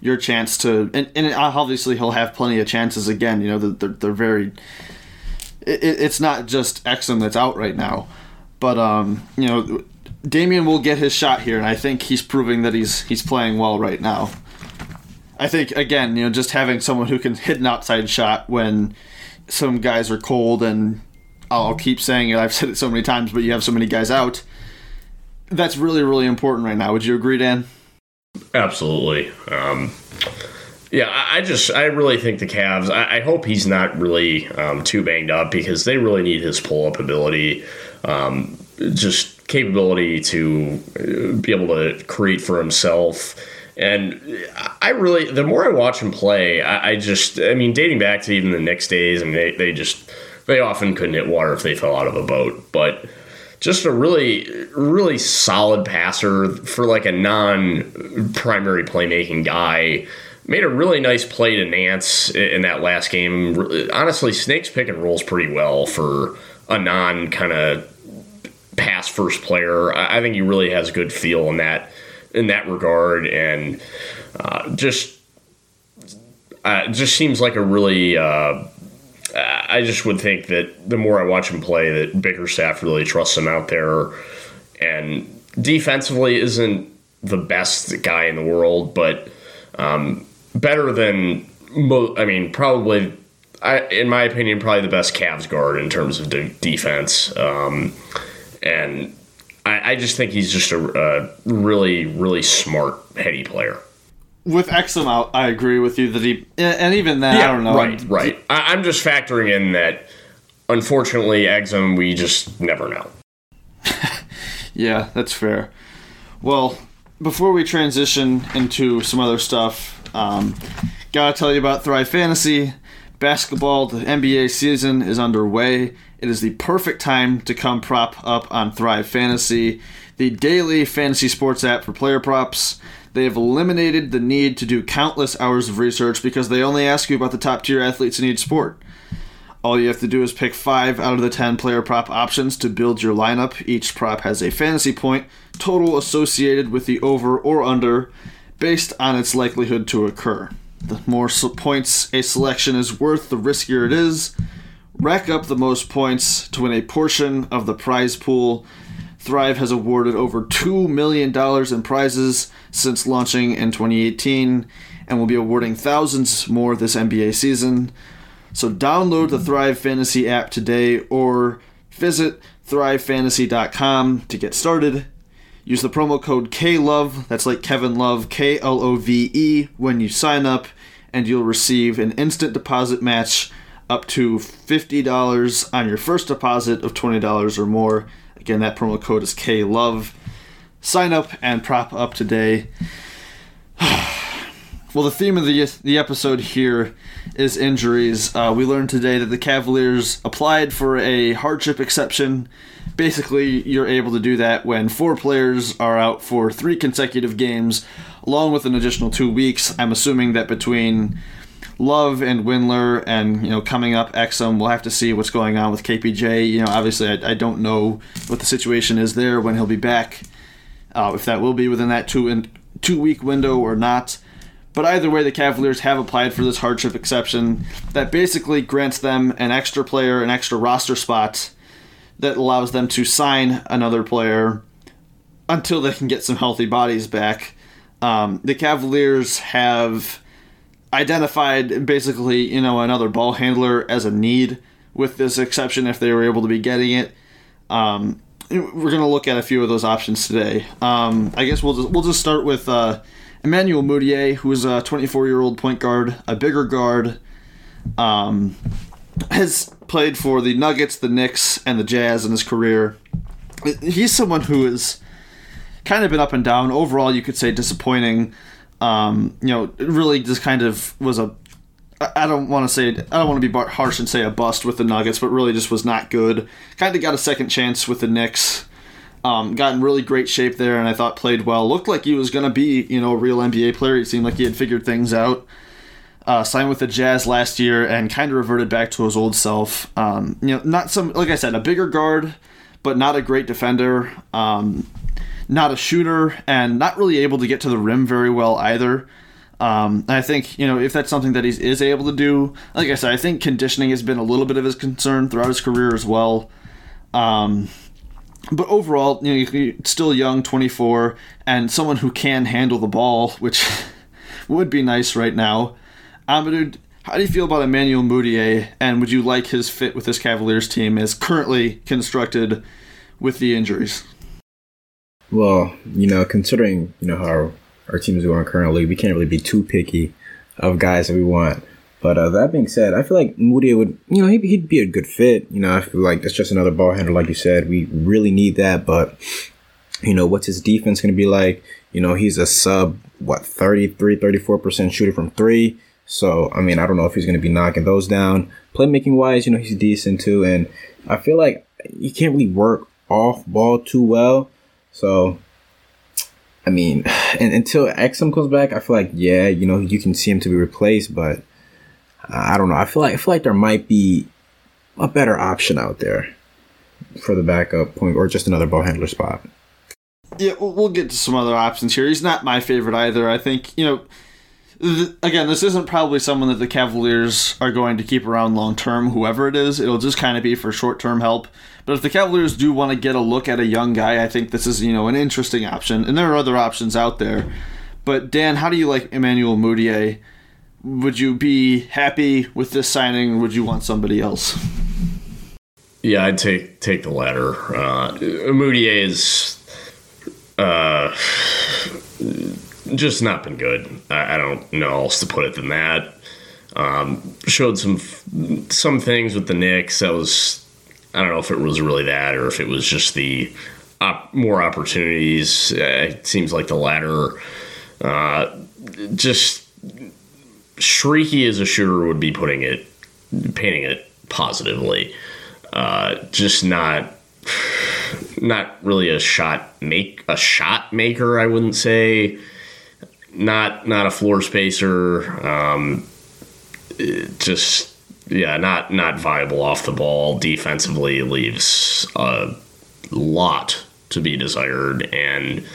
A: your chance to. And, and obviously he'll have plenty of chances again. You know, they're, they're, very. It- it's not just Exum that's out right now, but um, you know, Damyean will get his shot here, and I think he's proving that he's he's playing well right now. I think again, you know, just having someone who can hit an outside shot when some guys are cold, and I'll keep saying it. I've said it so many times, but you have so many guys out. That's really, really important right now. Would you agree, Dan?
D: Absolutely. Um, Yeah, I just I really think the Cavs. I, I hope he's not really um, too banged up because they really need his pull up ability, um, just capability to uh, be able to create for himself. And I really, the more I watch him play, I, I just, I mean, dating back to even the Knicks days, and they, they just, they often couldn't hit water if they fell out of a boat. But just a really, really solid passer for like a non primary playmaking guy. Made a really nice play to Nance in that last game. Honestly, Snakes pick and rolls pretty well for a non kind of pass first player. I I think he really has a good feel in that in that regard, and uh, just uh, just seems like a really. Uh, I just would think that the more I watch him play, that Bickerstaff really trusts him out there, and defensively isn't the best guy in the world, but um, better than mo- I mean, probably. I, in my opinion, probably the best Cavs guard in terms of de- defense. Um, and I, I just think he's just a, a really, really smart, heady player.
A: With Exum out, I agree with you that he, and even then, I don't know.
D: Right, right. I, I'm just factoring in that, unfortunately, Exum, we just never know. *laughs*
A: Yeah, that's fair. Well, before we transition into some other stuff, um, gotta tell you about Thrive Fantasy. Basketball, the NBA season is underway. It is the perfect time to come prop up on Thrive Fantasy, the daily fantasy sports app for player props. They have eliminated the need to do countless hours of research because they only ask you about the top tier athletes in each sport. All you have to do is pick five out of the 10 player prop options to build your lineup. Each prop has a fantasy point total associated with the over or under based on its likelihood to occur. The more points a selection is worth, the riskier it is. Rack up the most points to win a portion of the prize pool. Thrive has awarded over $2 million in prizes since launching in 2018 and will be awarding thousands more this NBA season. So download the Thrive Fantasy app today or visit thrivefantasy.com to get started. Use the promo code KLOVE, that's like Kevin Love, K L O V E, when you sign up, and you'll receive an instant deposit match up to $50 on your first deposit of $20 or more. Again, that promo code is KLOVE. Sign up and prop up today. *sighs* Well, the theme of the the episode here is injuries. Uh, we learned today that the Cavaliers applied for a hardship exception. Basically, you're able to do that when four players are out for three consecutive games, along with an additional two weeks. I'm assuming that between Love and Windler, and you know, coming up Exum, we'll have to see what's going on with KPJ. You know, obviously, I, I don't know what the situation is there when he'll be back, uh, if that will be within that two in, two week window or not. But either way, the Cavaliers have applied for this hardship exception that basically grants them an extra player, an extra roster spot that allows them to sign another player until they can get some healthy bodies back. Um, the Cavaliers have identified basically, you know, another ball handler as a need with this exception if they were able to be getting it. Um, we're going to look at a few of those options today. Um, I guess we'll just, we'll just start with uh, Emmanuel Mudiay, who is a 24 year old point guard, a bigger guard, um, has played for the Nuggets, the Knicks, and the Jazz in his career. He's someone who has kind of been up and down. Overall, you could say disappointing. Um, you know, really just kind of was a. I don't want to say I don't want to be harsh and say a bust with the Nuggets, but really just was not good. Kind of got a second chance with the Knicks. Um, got in really great shape there, and I thought played well. Looked like he was going to be, you know, a real NBA player. He seemed like he had figured things out. Uh, signed with the Jazz last year and kind of reverted back to his old self. Um, you know, not some like I said, a bigger guard, but not a great defender. Um, not a shooter, and not really able to get to the rim very well either. Um, I think you know if that's something that he is able to do. Like I said, I think conditioning has been a little bit of his concern throughout his career as well. Um, but overall, you know, he's still young, 24, and someone who can handle the ball, which *laughs* would be nice right now. Amadou, how do you feel about Emmanuel Mudiay, and would you like his fit with this Cavaliers team as currently constructed with the injuries?
C: Well, you know, considering you know how our team is going currently, we can't really be too picky of guys that we want. But uh, that being said, I feel like Moody would, you know, he'd, he'd be a good fit. You know, I feel like it's just another ball handler, like you said. We really need that, but you know, what's his defense going to be like? You know, he's a sub, what, 33, 34% shooter from three. So, I mean, I don't know if he's going to be knocking those down. Playmaking wise, you know, he's decent too. And I feel like he can't really work off ball too well. So, I mean, *sighs* and until Exum comes back, I feel like, yeah, you know, you can see him to be replaced, but uh, I don't know. I feel like, I feel like there might be a better option out there for the backup point or just another ball handler spot.
A: Yeah, we'll get to some other options here. He's not my favorite either. I think, you know, again, this isn't probably someone that the Cavaliers are going to keep around long term, whoever it is. It'll just kind of be for short term help. But if the Cavaliers do want to get a look at a young guy, I think this is, you know, an interesting option. And there are other options out there. But Dan, how do you like Emmanuel Mudiay? Would you be happy with this signing? would you want somebody else?
D: Yeah, I'd take take the latter. Uh, Mudiay is uh, just not been good. I, I, don't know else to put it than that. Um, showed some some things with the Knicks that was I don't know if it was really that or if it was just the op- more opportunities. Uh, it seems like the latter. Uh, just shrieky as a shooter would be putting it, painting it positively. Uh, just not *sighs* not really a shot make a shot maker. I wouldn't say not not a floor spacer. Um, just yeah, not not viable off the ball. Defensively, leaves a lot to be desired. And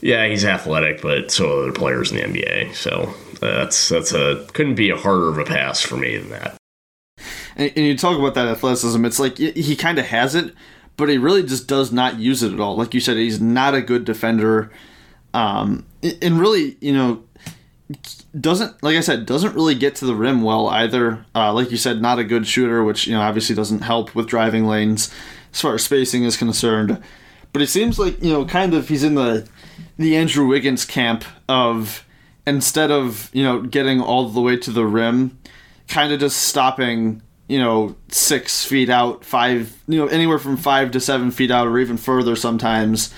D: yeah, he's athletic, but so are other players in the NBA. So that's that's a couldn't be a harder of a pass for me than that.
A: And, and you talk about that athleticism. It's like he kind of has it, but he really just does not use it at all. Like you said, he's not a good defender. Um, and really, you know, doesn't like I said doesn't really get to the rim well either. Uh, like you said, not a good shooter, which you know obviously doesn't help with driving lanes as far as spacing is concerned. But it seems like you know kind of he's in the the Andrew Wiggins camp of instead of you know getting all the way to the rim, kind of just stopping you know six feet out, five you know anywhere from five to seven feet out, or even further sometimes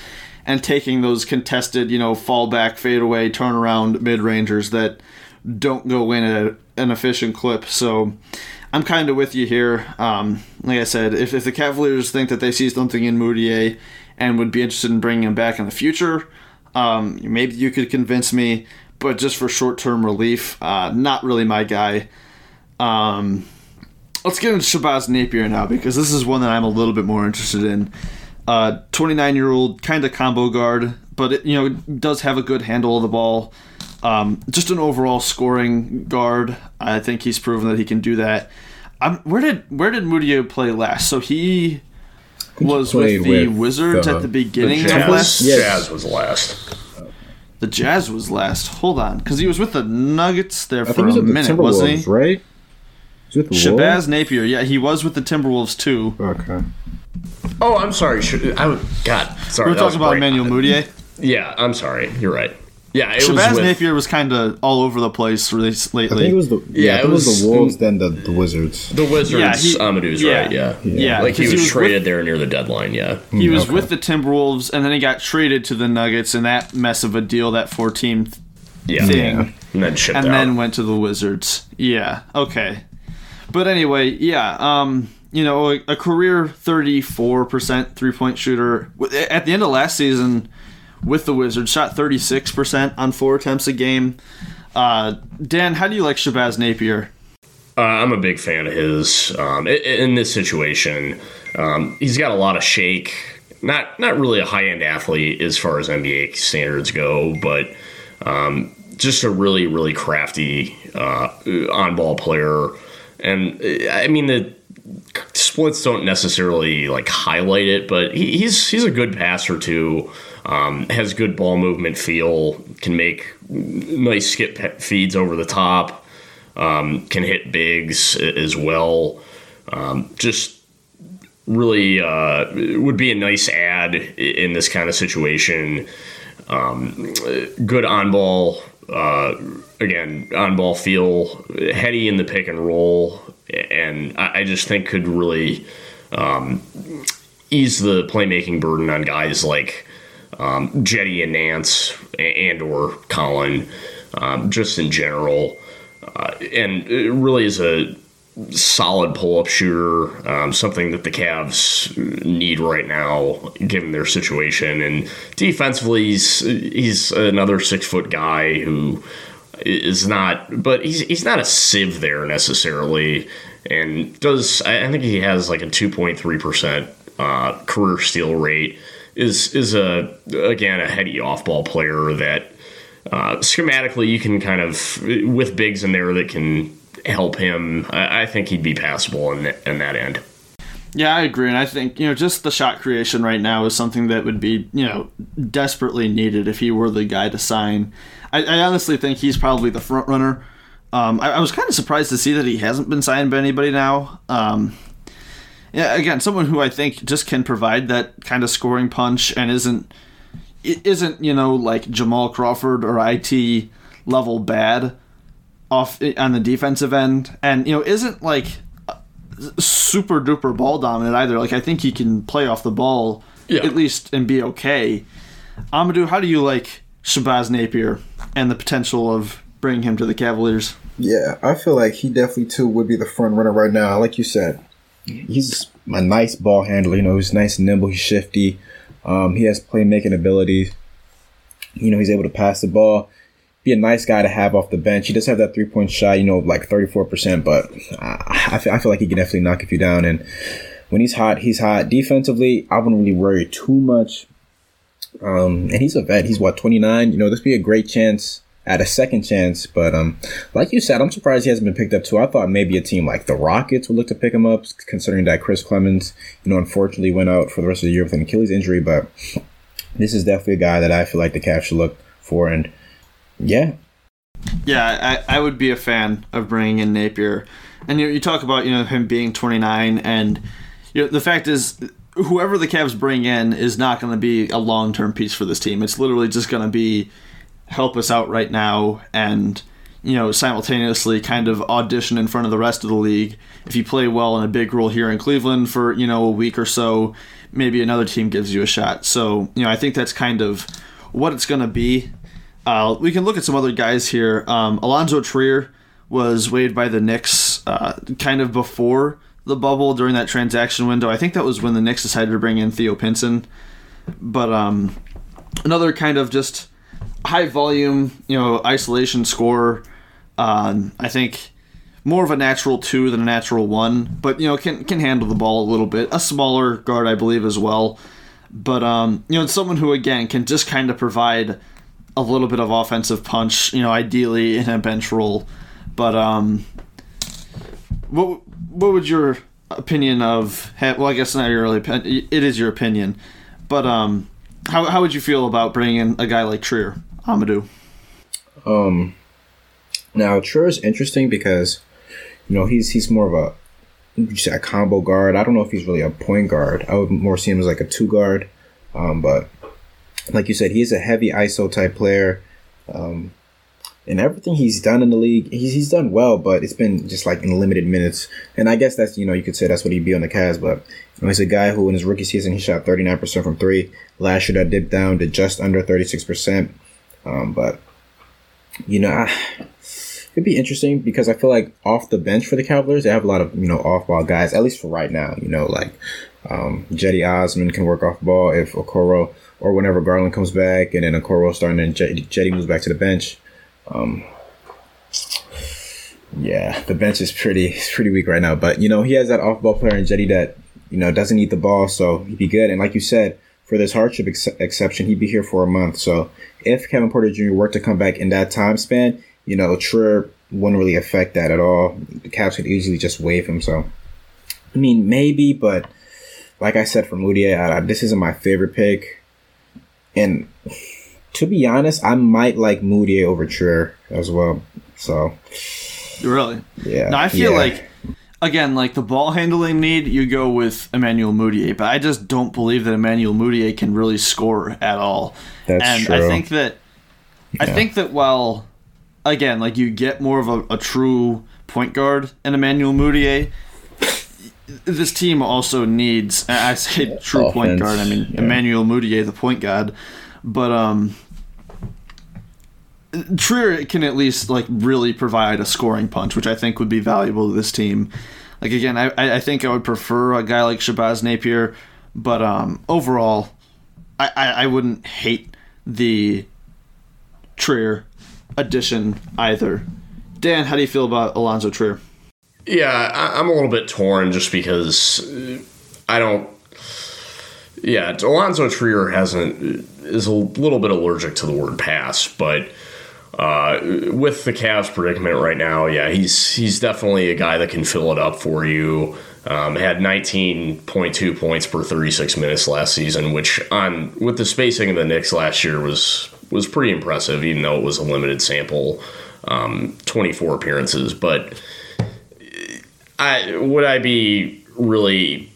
A: and taking those contested, you know, fallback, fadeaway, turnaround mid rangers that don't go in at an efficient clip. So I'm kind of with you here. Um, like I said, if, if the Cavaliers think that they see something in Mudiay and would be interested in bringing him back in the future, um, maybe you could convince me. But just for short term relief, uh, not really my guy. Um, let's get into Shabazz Napier now because this is one that I'm a little bit more interested in. 29 year old kind of combo guard, but it, you know does have a good handle of the ball. Um, just an overall scoring guard. I think he's proven that he can do that. Um, where did where did Mudiay play last? So he was with the with Wizards the, at the beginning
D: the Jazz,
A: of last.
D: Yes. Jazz was last.
A: The Jazz was last. Hold on, because he was with the Nuggets there for a minute, wasn't he?
C: Right.
A: Shabazz Napier. Yeah, he was with the Timberwolves too.
C: Okay.
D: Oh, I'm sorry. I God, sorry.
A: We're talking about Emmanuel Mudiay.
D: Yeah, I'm sorry. You're right. Yeah, it
A: Shabazz
D: was with,
A: Napier was kind of all over the place lately.
C: I think it was the yeah, yeah it, was, was, the Wolves, then the, the Wizards.
D: The Wizards. Yeah, he, Amadou's yeah, right. Yeah, yeah.
A: yeah
D: like he was, he was traded with, there near the deadline. Yeah,
A: he was okay. with the Timberwolves, and then he got traded to the Nuggets in that mess of a deal, that four team
D: yeah.
A: thing,
D: yeah. and then
A: and
D: out.
A: then went to the Wizards. Yeah, okay, but anyway, yeah. Um, you know, a, career 34% three point shooter. At the end of last season with the Wizards, shot 36% on four attempts a game. Uh, Dan, how do you like Shabazz Napier?
D: Uh, I'm a big fan of his. Um, in this situation, um, he's got a lot of shake. Not not really a high end athlete as far as NBA standards go, but um, just a really really crafty uh, on ball player. And I mean the splits don't necessarily like highlight it, but he, he's he's a good passer too. Um, has good ball movement feel. Can make nice skip feeds over the top. Um, can hit bigs as well. Um, just really uh, would be a nice ad in this kind of situation. Um, good on ball Uh, again, on ball feel, heady in the pick and roll, and I, I just think could really um, ease the playmaking burden on guys like um, Cedi and Nance and or Collin, um, just in general. Uh, and it really is a solid pull up shooter, um, something that the Cavs need right now, given their situation. And defensively, he's, he's another six foot guy who is not, but he's, he's not a sieve there necessarily. And does, I think he has like a 2.3% uh, career steal rate. Is is a again a heady off ball player that uh, schematically you can kind of with bigs in there that can help him. I, I think he'd be passable in, in that end.
A: Yeah, I agree, and I think you know just the shot creation right now is something that would be you know desperately needed if he were the guy to sign. I, I honestly think he's probably the front runner. Um, I, I, was kind of surprised to see that he hasn't been signed by anybody now. Um, yeah, again, someone who I think just can provide that kind of scoring punch and isn't isn't you know like Jamal Crawford or it level bad off on the defensive end, and you know isn't like super duper ball dominant either. Like I think he can play off the ball yeah. at least and be okay. Amadou, how do you like Shabazz Napier and the potential of bringing him to the Cavaliers?
C: Yeah, I feel like he definitely too would be the front runner right now. Like you said, he's a nice ball handler. You know, he's nice and nimble. He's shifty. Um, he has playmaking abilities. You know, he's able to pass the ball. Be a nice guy to have off the bench. He does have that three point shot, you know, like 34%, but I, feel, I feel like he can definitely knock a few down. And when he's hot, he's hot. Defensively, I wouldn't really worry too much. Um, and he's a vet. He's what, 29? You know, this would be a great chance at a second chance. But um, like you said, I'm surprised he hasn't been picked up too. I thought maybe a team like the Rockets would look to pick him up, considering that Chris Clemons, you know, unfortunately went out for the rest of the year with an Achilles injury. But this is definitely a guy that I feel like the Cavs should look for. And yeah.
A: Yeah, I, I would be a fan of bringing in Napier. And you, you talk about, you know, him being 29 and you know, the fact is whoever the Cavs bring in is not going to be a long-term piece for this team. It's literally just going to be help us out right now and you know simultaneously kind of audition in front of the rest of the league if you play well in a big role here in cleveland for you know a week or so maybe another team gives you a shot so you know i think that's kind of what it's going to be uh, we can look at some other guys here um, alonzo trier was waived by the knicks uh, kind of before the bubble during that transaction window i think that was when the knicks decided to bring in theo pinson but um, another kind of just high volume, you know, isolation scorer. Um, I think more of a natural two than a natural one, but you know can can handle the ball a little bit. A smaller guard, I believe, as well. But um, you know, it's someone who again can just kind of provide a little bit of offensive punch. You know, ideally in a bench role. But um, what what would your opinion of? Well, I guess not your really. It is your opinion, but um, how how would you feel about bringing in a guy like Trier? Amadou.
C: Um, now Trier is interesting because you know he's he's more of a a combo guard. I don't know if he's really a point guard. I would more see him as like a two guard. Um, but like you said, he's a heavy ISO type player. Um, and everything he's done in the league, he's, he's done well, but it's been just like in limited minutes. And I guess that's, you know, you could say that's what he'd be on the Cavs, but you know, he's a guy who in his rookie season, he shot 39% from three. Last year that dipped down to just under 36%. Um, but you know, I, it'd be interesting because I feel like off the bench for the Cavaliers, they have a lot of you know off ball guys. At least for right now, you know, like um, Cedi Osman can work off ball if Okoro or whenever Garland comes back, and then Okoro starting and Cedi moves back to the bench. Um, yeah, the bench is pretty pretty weak right now. But you know, he has that off ball player in Cedi that you know doesn't eat the ball, so he'd be good. And like you said, for this hardship ex- exception, he'd be here for a month. So if Kevin Porter Jr. were to come back in that time span, you know, Trier wouldn't really affect that at all. The Cavs could easily just waive him. So, I mean, maybe, but like I said Mudiay, uh, this isn't my favorite pick. And to be honest, I might like Mudiay over Trier as well. So,
A: really,
C: yeah.
A: No, I feel yeah. like again, like the ball handling need, you go with Emmanuel Mudiay, but I just don't believe that Emmanuel Mudiay can really score at all.
C: That's
A: and
C: true.
A: I think that yeah. I think that while again, like you get more of a, a true point guard in Emmanuel Mudiay. This team also needs. I say true point guard. I mean
C: yeah.
A: Emmanuel Mudiay, the point guard, but um, Trier can at least like really provide a scoring punch, which I think would be valuable to this team. Like again, I I I think I would prefer a guy like Shabazz Napier, but um, overall, I, I I wouldn't hate the Trier addition either. Dan, how do you feel about Alonzo Trier?
D: Yeah, I, I'm a little bit torn just because uh, I don't. Yeah, Alonzo Trier hasn't is a little bit allergic to the word pass, but uh, with the Cavs predicament right now, yeah, he's he's definitely a guy that can fill it up for you. Um, had 19.2 points per 36 minutes last season, which on with the spacing of the Knicks last year was was pretty impressive, even though it was a limited sample, um, 24 appearances. But I would I be really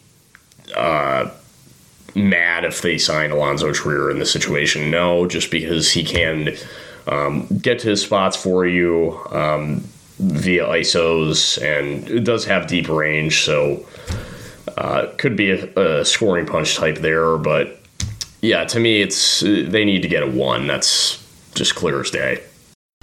D: uh, mad if they signed Alonzo Trier in this situation? No, just because he can um, get to his spots for you um, via ISOs, and it does have deep range, so uh, could be a, a scoring punch type there. But yeah, to me, it's they need to get a one. That's just clear as day.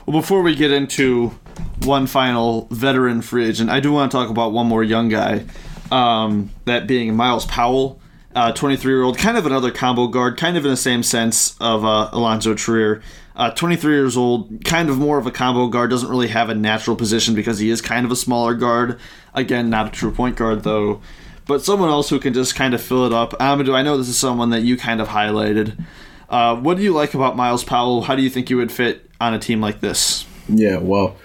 A: Well, before we get into one final veteran free agent, I do want to talk about one more young guy, um, that being Myles Powell, 23 year old, kind of another combo guard, kind of in the same sense of uh, Alonzo Trier. Uh, 23 years old, kind of more of a combo guard, doesn't really have a natural position because he is kind of a smaller guard. Again, not a true point guard though, but someone else who can just kind of fill it up. Amadou, I know this is someone that you kind of highlighted. Uh, what do you like about Myles Powell? How do you think you would fit on a team like this?
C: Yeah, well,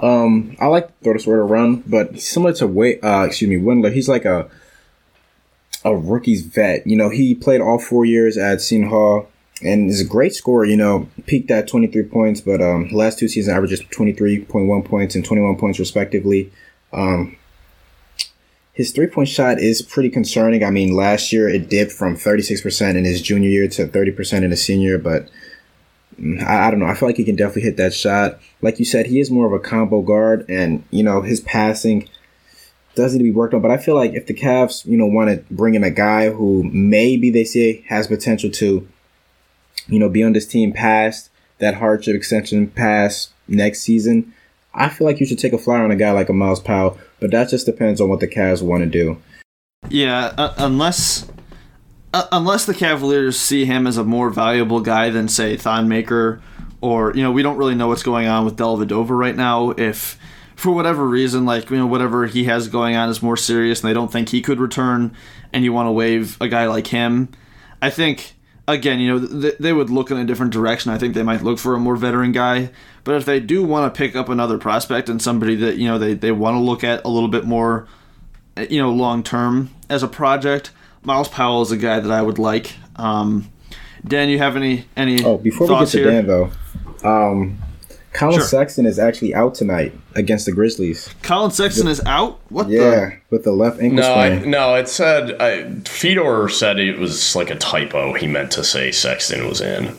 C: um, I like to throw this word around, but similar to Wait, uh, excuse me, Windler, he's like a a rookie's vet. You know, he played all four years at Seton Hall and is a great scorer. You know, peaked at 23 points, but um, last two seasons averages 23.1 points and 21 points respectively. Um, his three point shot is pretty concerning. I mean, last year it dipped from 36% in his junior year to 30% in his senior, but I, I don't know. I feel like he can definitely hit that shot. Like you said, he is more of a combo guard, and you know his passing does need to be worked on. But I feel like if the Cavs, you know, want to bring in a guy who maybe they say has potential to, you know, be on this team past that hardship extension past next season, I feel like you should take a flyer on a guy like a Myles Powell. But that just depends on what the Cavs want to do.
A: Yeah, uh, unless uh, unless the Cavaliers see him as a more valuable guy than say Thon Maker, or you know, we don't really know what's going on with Dellavedova right now. If for whatever reason, like you know, whatever he has going on is more serious, and they don't think he could return, and you want to waive a guy like him, I think again, you know, th- they would look in a different direction. I think they might look for a more veteran guy. But if they do want to pick up another prospect and somebody that, you know, they, they want to look at a little bit more, you know, long term as a project, Myles Powell is a guy that I would like. Um, Dan, you have any any
C: Oh, before we get to
A: here?
C: Dan though, um, Collin
A: Sure.
C: Sexton is actually out tonight against the Grizzlies.
A: Collin Sexton is out. What
C: Yeah, with the left ankle
D: No, I, no, it said I, Fedor said it was like a typo. He meant to say Sexton was in.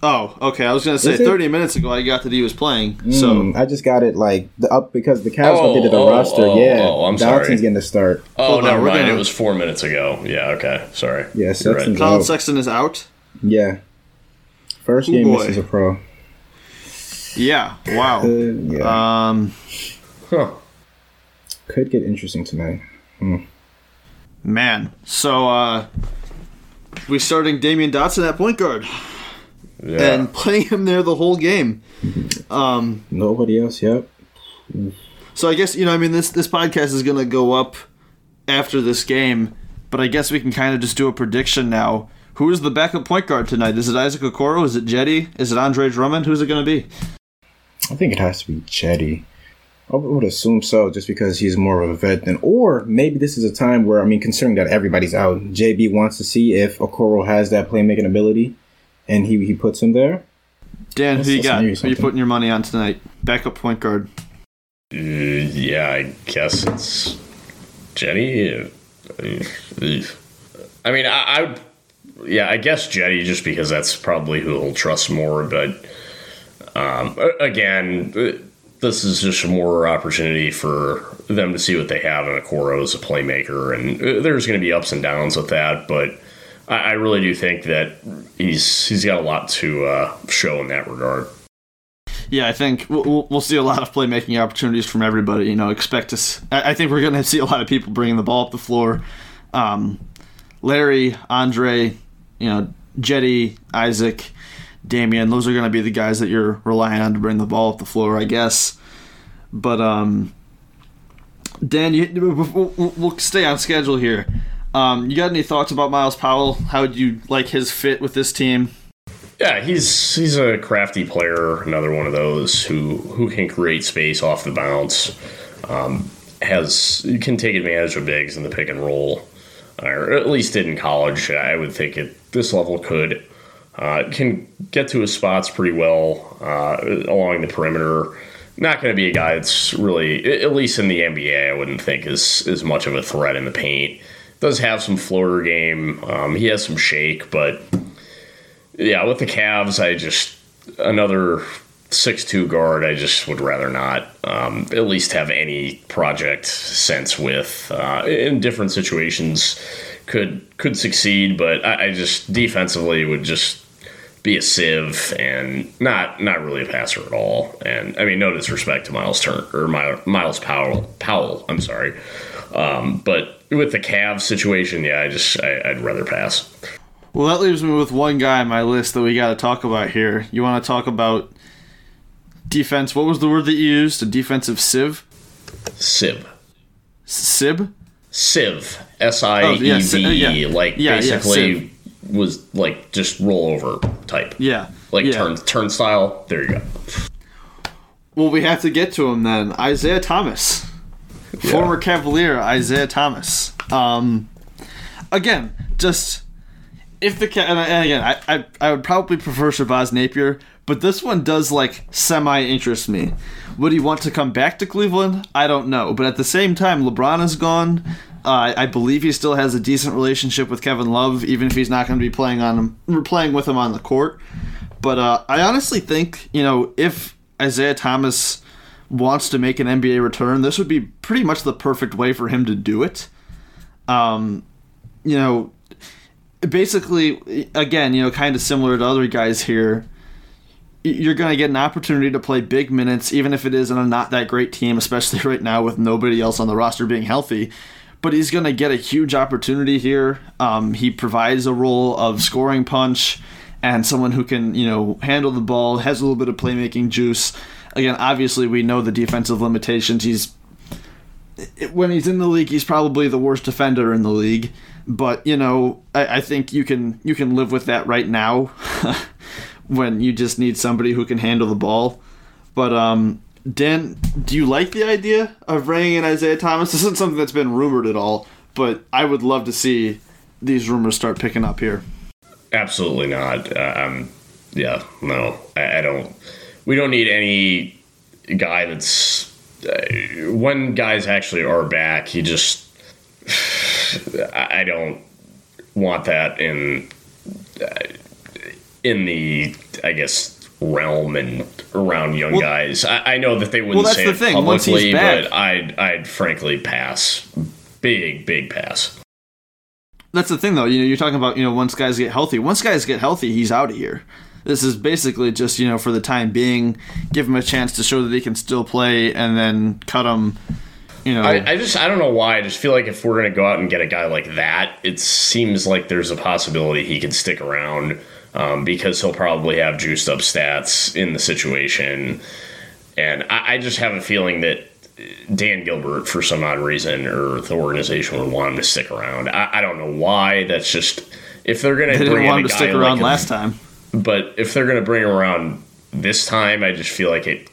A: The? Oh, okay. I was gonna say thirty minutes ago I got that he was playing. So
C: Hmm, I just got it like the up because the Cavs
D: Oh,
C: updated the
D: oh,
C: roster.
D: oh,
C: yeah,
D: oh, I'm
C: Dotson's
D: sorry.
C: getting to start.
D: Oh,
A: Hold on,
D: never
A: we're
D: mind.
A: gonna-
D: It was four minutes ago. Yeah. Okay. Sorry.
C: Yeah,
D: You're
C: Sexton's
D: right.
C: Collin.
A: Sexton is out.
C: Yeah, first
A: Oh,
C: game
A: boy.
C: misses a pro.
A: Yeah. Wow.
C: Uh, yeah,
A: Um,
D: Huh.
C: could get interesting tonight.
A: man. So uh, we starting Damyean Dotson at point guard
D: Yeah.
A: and *laughs* playing him there the whole game. Um,
C: Nobody else. Yep.
A: so I guess you know, I mean, this this podcast is gonna go up after this game, but I guess we can kind of just do a prediction now. Who is the backup point guard tonight? Is it Isaac Okoro? Is it Cedi? Is it Andre Drummond? Who's it gonna be?
C: I think it has to be Cedi. I would assume so, just because he's more of a vet than. Or maybe this is a time where, I mean, considering that everybody's out, JB wants to see if Okoro has that playmaking ability, and he he puts him there.
A: Dan,
C: That's-
A: who you got? Who
C: maybe
A: you putting your money on tonight? Backup point guard.
D: Uh, yeah, I guess it's Cedi. Uh, I mean, I, I would. Yeah, I guess Cedi just because that's probably who he'll trust more. But Um, again, this is just more opportunity for them to see what they have in Okoro as a playmaker, and uh, there's going to be ups and downs with that. But I, I really do think that he's he's got a lot to uh, show in that regard.
A: Yeah, I think we'll, we'll see a lot of playmaking opportunities from everybody. You know, expect us. I think we're going *laughs* to see a lot of people bringing the ball up the floor. Um, Larry, Andre, you know, Cedi, Isaac, Damyean. Those are going to be the guys that you're relying on to bring the ball up the floor, I guess. But um, Dan, you, we'll, we'll stay on schedule here. Um, you got any thoughts about Myles Powell? How would you like his fit with this team?
D: Yeah, he's he's a crafty player. Another one of those who who can create space off the bounce. Um, has can take advantage of bigs in the pick and roll, or at least did in college. I would think at this level could uh, can get to his spots pretty well uh, along the perimeter. Not going to be a guy that's really, at least in the NBA, I wouldn't think is is much of a threat in the paint. Does have some floater game. Um, he has some shake, but yeah, with the Cavs, I just another six two guard. I just would rather not um, at least have any project sense with uh, in different situations could could succeed, but I, I, just defensively would just be a sieve and not not really a passer at all. And I mean, no disrespect to Miles Turn or Myles Powell. Powell, I'm sorry, um, but with the Cavs situation, yeah, I just I, I'd rather pass.
A: Well, that leaves me with one guy on my list that we got to talk about here. You want to talk about defense? What was the word that you used? A defensive sieve?
D: Sieve.
A: Sib?
D: Sieve. S I E V. Like basically yeah, was like just rollover type.
A: Yeah.
D: Like
A: yeah.
D: turn turnstile. There you go.
A: Well, we have to get to him then. Isaiah Thomas. Yeah. Former Cavalier Isaiah Thomas. Um, again, just if the and again, I, I I would probably prefer Shabazz Napier, but this one does like semi interest me. Would he want to come back to Cleveland? I don't know, but at the same time, LeBron is gone. Uh, I believe he still has a decent relationship with Kevin Love, even if he's not going to be playing on him, playing with him on the court. But uh, I honestly think you know if Isaiah Thomas wants to make an NBA return, this would be pretty much the perfect way for him to do it. Um, you know, basically, again, you know, kind of similar to other guys here, you're going to get an opportunity to play big minutes, even if it is in a not that great team, especially *laughs* right now with nobody else on the roster being healthy. But he's going to get a huge opportunity here. Um, he provides a role of scoring punch and someone who can, you know, handle the ball, has a little bit of playmaking juice. Again, obviously, we know the defensive limitations. He's when he's in the league, he's probably the worst defender in the league. But you know, I, I think you can you can live with that right now, *laughs* when you just need somebody who can handle the ball. But um, Dan, do you like the idea of bringing in Isaiah Thomas? This isn't something that's been rumored at all, but I would love to see these rumors start picking up here.
D: Absolutely not. Uh, um, yeah, no, I, I don't. We don't need any guy that's uh, when guys actually are back, He just *sighs* I don't want that in uh, in the I guess realm and around young well, guys. I, I, know that they wouldn't well, say it thing. publicly, but I'd I'd frankly pass. Big big pass.
A: That's the thing, though. You know, you're talking about you know once guys get healthy. Once guys get healthy, he's out of here. This is basically just you know for the time being, give him a chance to show that he can still play, and then cut him. You know,
D: I, I just I don't know why. I just feel like if we're gonna go out and get a guy like that, it seems like there's a possibility he can stick around um, because he'll probably have juiced up stats in the situation, and I, I just have a feeling that Dan Gilbert, for some odd reason, or the organization would want him to stick around. I, I don't know why. That's just if they're going to bring in a guy stick around
A: like last time.
D: But if they're going to bring him around this time, I just feel like it.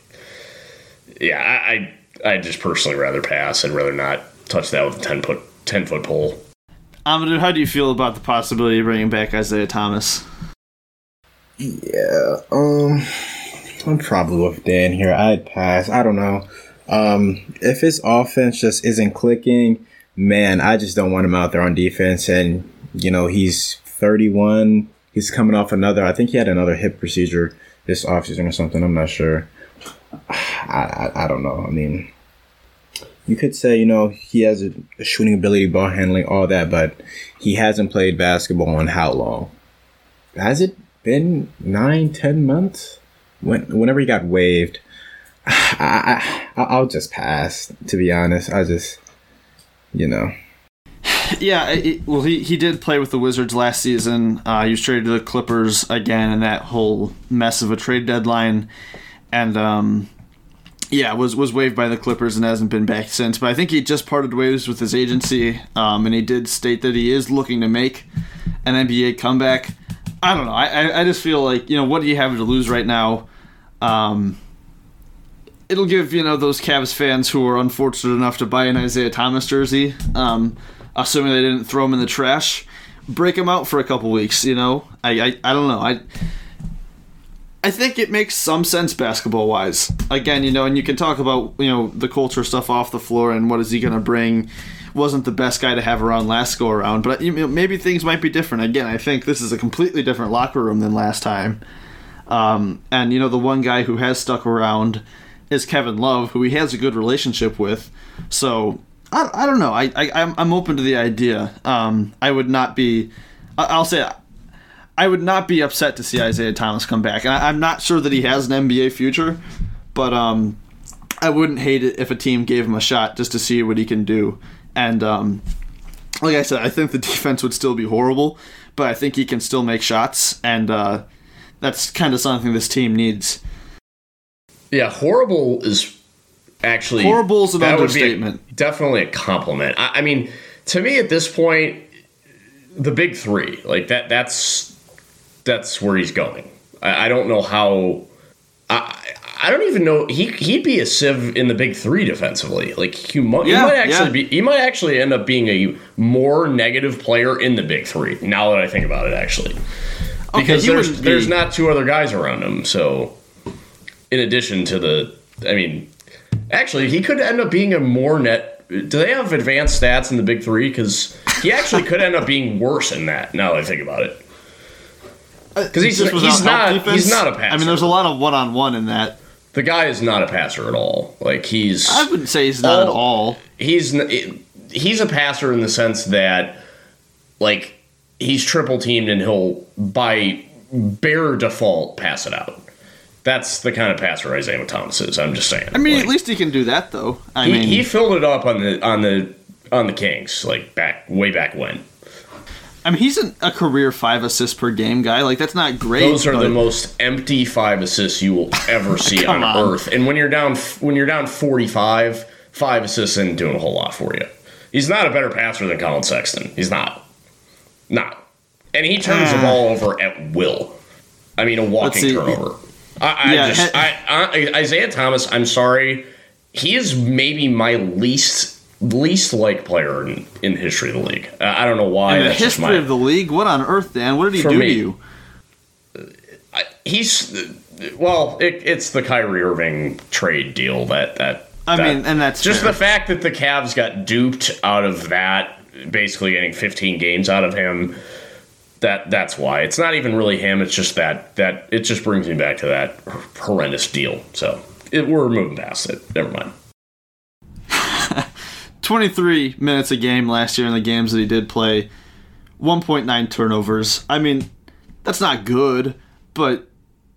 D: Yeah, I I I just personally rather pass. I'd rather not touch that with a ten foot ten foot pole.
A: Amadou, how do you feel about the possibility of bringing back Isaiah Thomas?
C: Yeah, um, I'm probably with Dan here. I'd pass. I don't know. Um, if his offense just isn't clicking, man, I just don't want him out there on defense. And you know, he's 31 he's coming off another. I think he had another hip procedure this offseason or something. I'm not sure. I, I, I don't know. I mean, you could say, you know, he has a, a, shooting ability, ball handling, all that, but he hasn't played basketball in how long? Has it been nine, ten months? When, whenever he got waived, *sighs* I, I, I'll just pass, to be honest. I just, you know. *laughs*
A: Yeah, it, well, he, he did play with the Wizards last season. Uh, he was traded to the Clippers again in that whole mess of a trade deadline. And, um, yeah, was was waived by the Clippers and hasn't been back since. But I think he just parted ways with his agency, um, and he did state that he is looking to make an NBA comeback. I don't know. I, I just feel like you know what do you have to lose right now? Um, it'll give you know those Cavs fans who are unfortunate enough to buy an Isaiah Thomas jersey, um, assuming they didn't throw him in the trash, break him out for a couple weeks. You know, I I, I don't know. I I think it makes some sense basketball wise. Again, you know, and you can talk about you know the culture stuff off the floor and what is he going to bring. Wasn't the best guy to have around last go around, but you know, maybe things might be different. Again, I think this is a completely different locker room than last time. Um, and you know, the one guy who has stuck around is Kevin Love, who he has a good relationship with. So I, I don't know. I, I I'm, I'm open to the idea. Um, I would not be. I'll say I would not be upset to see Isaiah Thomas come back. And I, am not sure that he has an NBA future, but um, I wouldn't hate it if a team gave him a shot just to see what he can do. And um, like I said, I think the *laughs* defense would still be horrible, but I think he can still make shots, and uh, that's kind of something this team needs.
D: Yeah, horrible is actually
A: horrible is an understatement.
D: A, definitely a compliment. I, I mean, to me at this point, the big three like that. That's that's where he's going. I, I don't know how. I, I don't even know he he'd be a sieve in the big three defensively. Like he might, yeah, he might actually yeah. be he might actually end up being a more negative player in the big three. Now that I think about it, actually, because okay, there's be... there's not two other guys around him. So in addition to the, I mean, actually he could end up being a more net. Do they have advanced stats in the big three? Because he actually could end up being worse in that. Now that I think about it. Uh, because he's, he's not defense. he's not a passer.
A: I mean, there's a lot of one on one in that.
D: The guy is not a passer at all. Like he's
A: I wouldn't say he's not all, at all.
D: He's he's a passer in the sense that like he's triple teamed and he'll by bare default pass it out. That's the kind of passer Isaiah Thomas is. I'm just saying.
A: I mean,
D: like,
A: at least he can do that though. I
D: he,
A: mean,
D: he filled it up on the on the on the Kings like back way back when.
A: I mean, he's an, a career five assists per game guy. Like that's not great.
D: Those are but... the most empty five assists you will ever *laughs* see on, on, earth. And when you're down when you're down 45, five assists isn't doing a whole lot for you. He's not a better passer than Collin Sexton. He's not. Not. And he turns uh, the ball over at will. I mean, a walking turnover. I, I just, I, I, Isaiah Thomas. I'm sorry. He is maybe my least least liked player in, in the history of the league. Uh, I don't know why.
A: In the history my, of the league, what on earth, Dan? What did he do me, to you?
D: I, he's well, it, it's the Kyrie Irving trade deal that that.
A: I that, mean, and that's
D: just fair. the fact that the Cavs got duped out of that, basically getting 15 games out of him. That that's why it's not even really him. It's just that that it just brings me back to that horrendous deal. So it, we're moving past it. Never mind. *laughs*
A: 23 minutes a game last year in the games that he did play. 1.9 turnovers. I mean, that's not good, but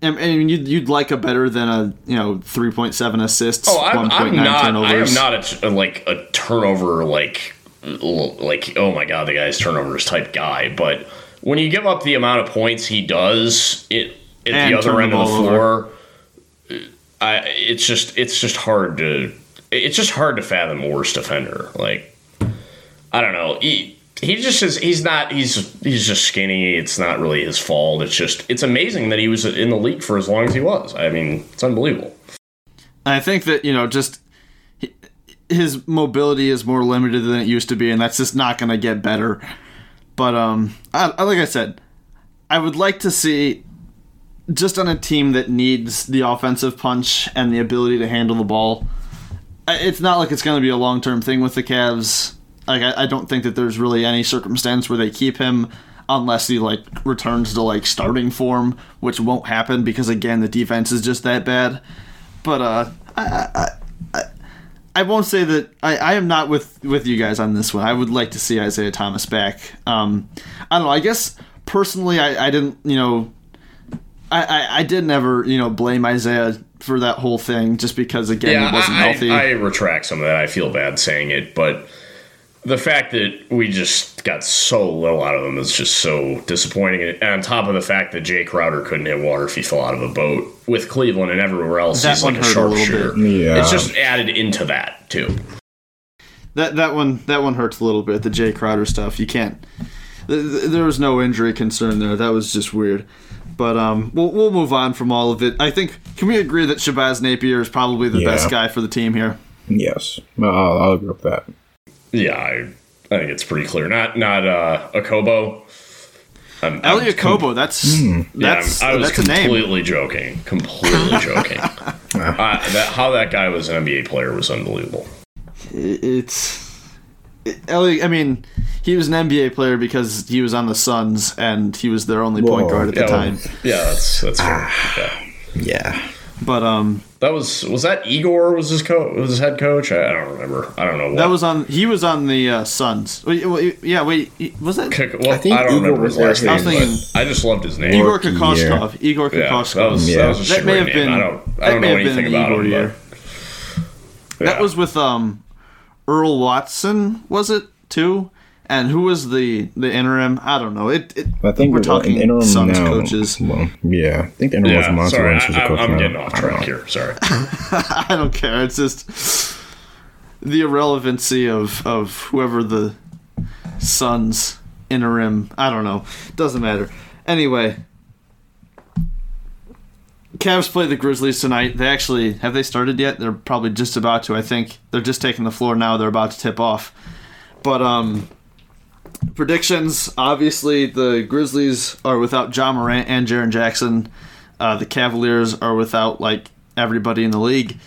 A: I mean, you'd, you'd like a better than a you know 3.7 assists.
D: Oh, I'm, I'm not. Turnovers. I am not a, like a turnover like like oh my god, the guy's turnovers type guy. But when you give up the amount of points he does, it at and the other end of the floor, I, it's just it's just hard to it's just hard to fathom a worse defender. Like, I don't know. He, he just is. He's not. He's he's just skinny. It's not really his fault. It's just. It's amazing that he was in the league for as long as he was. I mean, it's unbelievable.
A: I think that you know just his mobility is more limited than it used to be, and that's just not going to get better. But um, I, like I said, I would like to see just on a team that needs the offensive punch and the ability to handle the ball it's not like it's going to be a long term thing with the Cavs. Like I, I, don't think that there's really any circumstance where they keep him unless he like returns to like starting form, which won't happen because again the defense is just that bad. But uh, I I, I, won't say that I, I am not with with you guys on this one. I would like to see Isaiah Thomas back. Um, I don't know. I guess personally, I, I didn't you know. I, I, I did never, you know, blame Isaiah for that whole thing just because again he wasn't
D: I,
A: healthy.
D: I, I retract some of that. I feel bad saying it, but the fact that we just got so little out of him is just so disappointing. And on top of the fact that Jae Crowder couldn't hit water if he fell out of a boat with Cleveland and everywhere else,
A: That
D: he's like a
A: hurt
D: sharpshooter.
C: Yeah.
D: It's just added into that too.
A: That that one that one hurts a little bit. The Jae Crowder stuff. You can't. th- th- There was no injury concern there. That was just weird. But um, we'll we'll move on from all of it. I think. Can we agree that Shabazz Napier is probably the
C: Yeah.
A: best guy for the team here?
C: Yes, I'll, I'll agree with that.
D: Yeah, I, I think it's pretty clear. Not not uh, Okobo. I'm, I'm Elie
A: Okobo. That's
D: Yeah,
A: that's
D: I'm- I was
A: that's a name.
D: completely joking. Completely *laughs* joking. uh, that, how that guy was an NBA player was unbelievable.
A: It's it, Elie. I mean, he was an NBA player because he was on the Suns and he was their only point guard at the
D: Yeah,
A: time.
D: well, yeah, that's that's fair. yeah.
C: Yeah,
A: But um,
D: That was was that Igor was his co was his head coach? I, I don't remember. I don't know. What.
A: that was on. He was on the uh, Suns. Wait, wait, yeah, wait. Was that
D: Kick- well, I,
C: I
D: don't
C: Igor
D: remember
C: was
D: his last
C: there
D: name.
A: I was thinking-
D: I just loved his name.
A: Igor
C: Rookie
A: Kokoskov? Igor
D: yeah, that was
C: Yeah.
D: that was
A: That may have
D: name.
A: been.
D: I don't I
A: that
D: don't
A: may
D: know
A: have been
D: anything about
A: Igor
D: him.
A: year.
D: But,
A: That was with um, Earl Watson. Was it too? And who was the the interim? I don't know. It. it
C: I think
A: we're talking
C: an interim
A: Suns
C: now.
A: coaches.
C: Well, yeah, I think the interim was
D: yeah.
C: Monty
D: Sorry,
C: Williams who's
D: I,
C: the
D: I'm,
C: coach
D: I'm
C: now.
D: getting off
C: don't
D: track here. Sorry. *laughs*
A: I don't care. It's just the irrelevancy of of whoever the Suns interim. I don't know. Doesn't matter. Anyway, Cavs play the Grizzlies tonight. They actually have they started yet? They're probably just about to. I think they're just taking the floor now. They're about to tip off. But um, predictions. Obviously, the Grizzlies are without Ja Morant and Jaren Jackson. Uh, the Cavaliers are without like everybody in the league.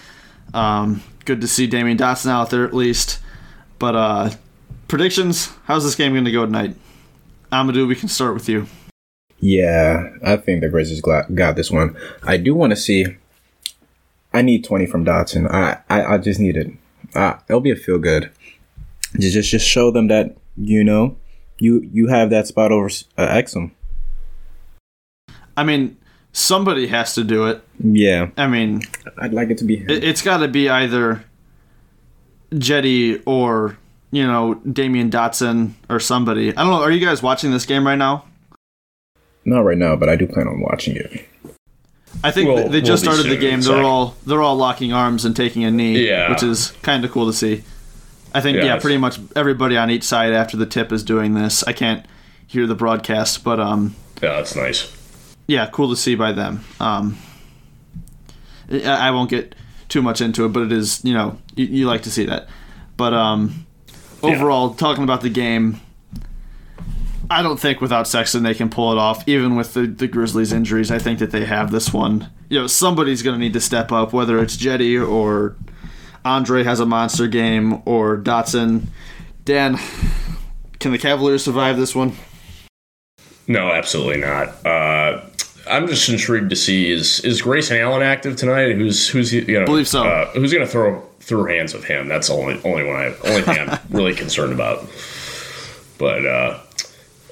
A: Um, good to see Damyean Dotson out there at least. But uh, predictions. How's this game going to go tonight? Amadou, we can start with you.
C: Yeah, I think the Grizzlies got this one. I do want to see. I need twenty from Dotson. I I, I just need it. Uh, it'll be a feel good. Just just just show them that you know you you have that spot over uh, Exum.
A: I mean, somebody has to do it.
C: Yeah,
A: I mean,
C: I'd like it to be. him.
A: it, it's got to be either Cedi or you know Damyean Dotson or somebody. I don't know. Are you guys watching this game right now?
C: Not right now, but I do plan on watching it.
A: I think
D: We'll-
A: th- they
D: we'll
A: just
D: be
A: started the game.
D: in
A: They're all they're all locking arms and taking a knee,
D: Yeah.
A: which is kind of cool to see. I think yeah,
D: Yes.
A: pretty much everybody on each side after the tip is doing this. I can't hear the broadcast, but um,
D: Yeah, that's nice.
A: yeah, cool to see by them. Um, I, I won't get too much into it, but it is you know you, you like to see that. But um, overall, talking about the game, I don't think without Sexton they can pull it off. Even with the, the Grizzlies' injuries, I think that they have this one. You know, somebody's going to need to step up, whether it's Cedi or Andre has a monster game or Dotson. Dan, can the Cavaliers survive this one?
D: No, absolutely not. Uh, I'm just intrigued to see is is Grayson Allen active tonight? Who's who's you know
A: Believe so.
D: Uh, who's going to throw through hands with him? That's the only only one I only thing I'm *laughs* really concerned about. But uh,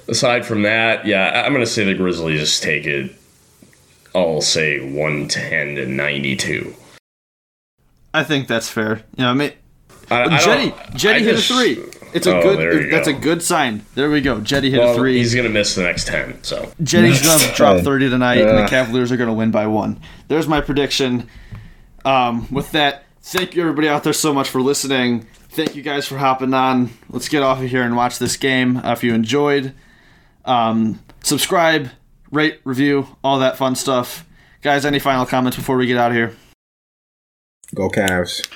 D: aside from that, yeah, I'm going to say the Grizzlies just take it. I'll say 110 to 92.
A: I think that's fair. You know, I mean,
D: I, I
A: Cedi,
D: don't-
A: Cedi
D: I
A: hit
D: just-
A: a three. It's a
D: Oh, there
A: good.
D: you
A: That's a good sign. There we go. Cedi hit
D: Well,
A: a three.
D: he's going to miss the next 10. So
A: Cedi's gonna drop thirty tonight, and the. Cavaliers are gonna win by one. There's my prediction. Um, with that, thank you everybody out there so much for listening. Thank you guys for hopping on. Let's get off of here and watch this game. Uh, if you enjoyed, um, subscribe, rate, review, all that fun stuff. Guys, any final comments before we get out of here?
C: Go Cavs.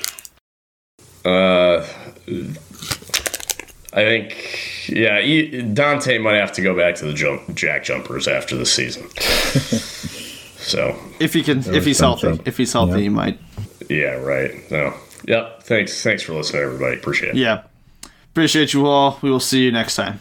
D: Uh, I think, yeah, Dante might have to go back to the jump, jack jumpers after the season. *laughs* so,
A: If he can, if he's
C: some
A: healthy,
C: trouble.
A: if he's healthy,
C: Yeah.
A: he might.
D: yeah, right. No, yep. Thanks, thanks for listening, everybody. Appreciate it.
A: Yeah. Appreciate you all. We will see you next time.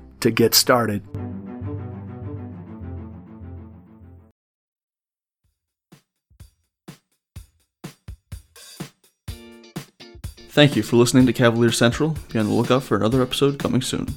B: to get started.
A: Thank you for listening to Cavalier Central. Be on the lookout for another episode coming soon.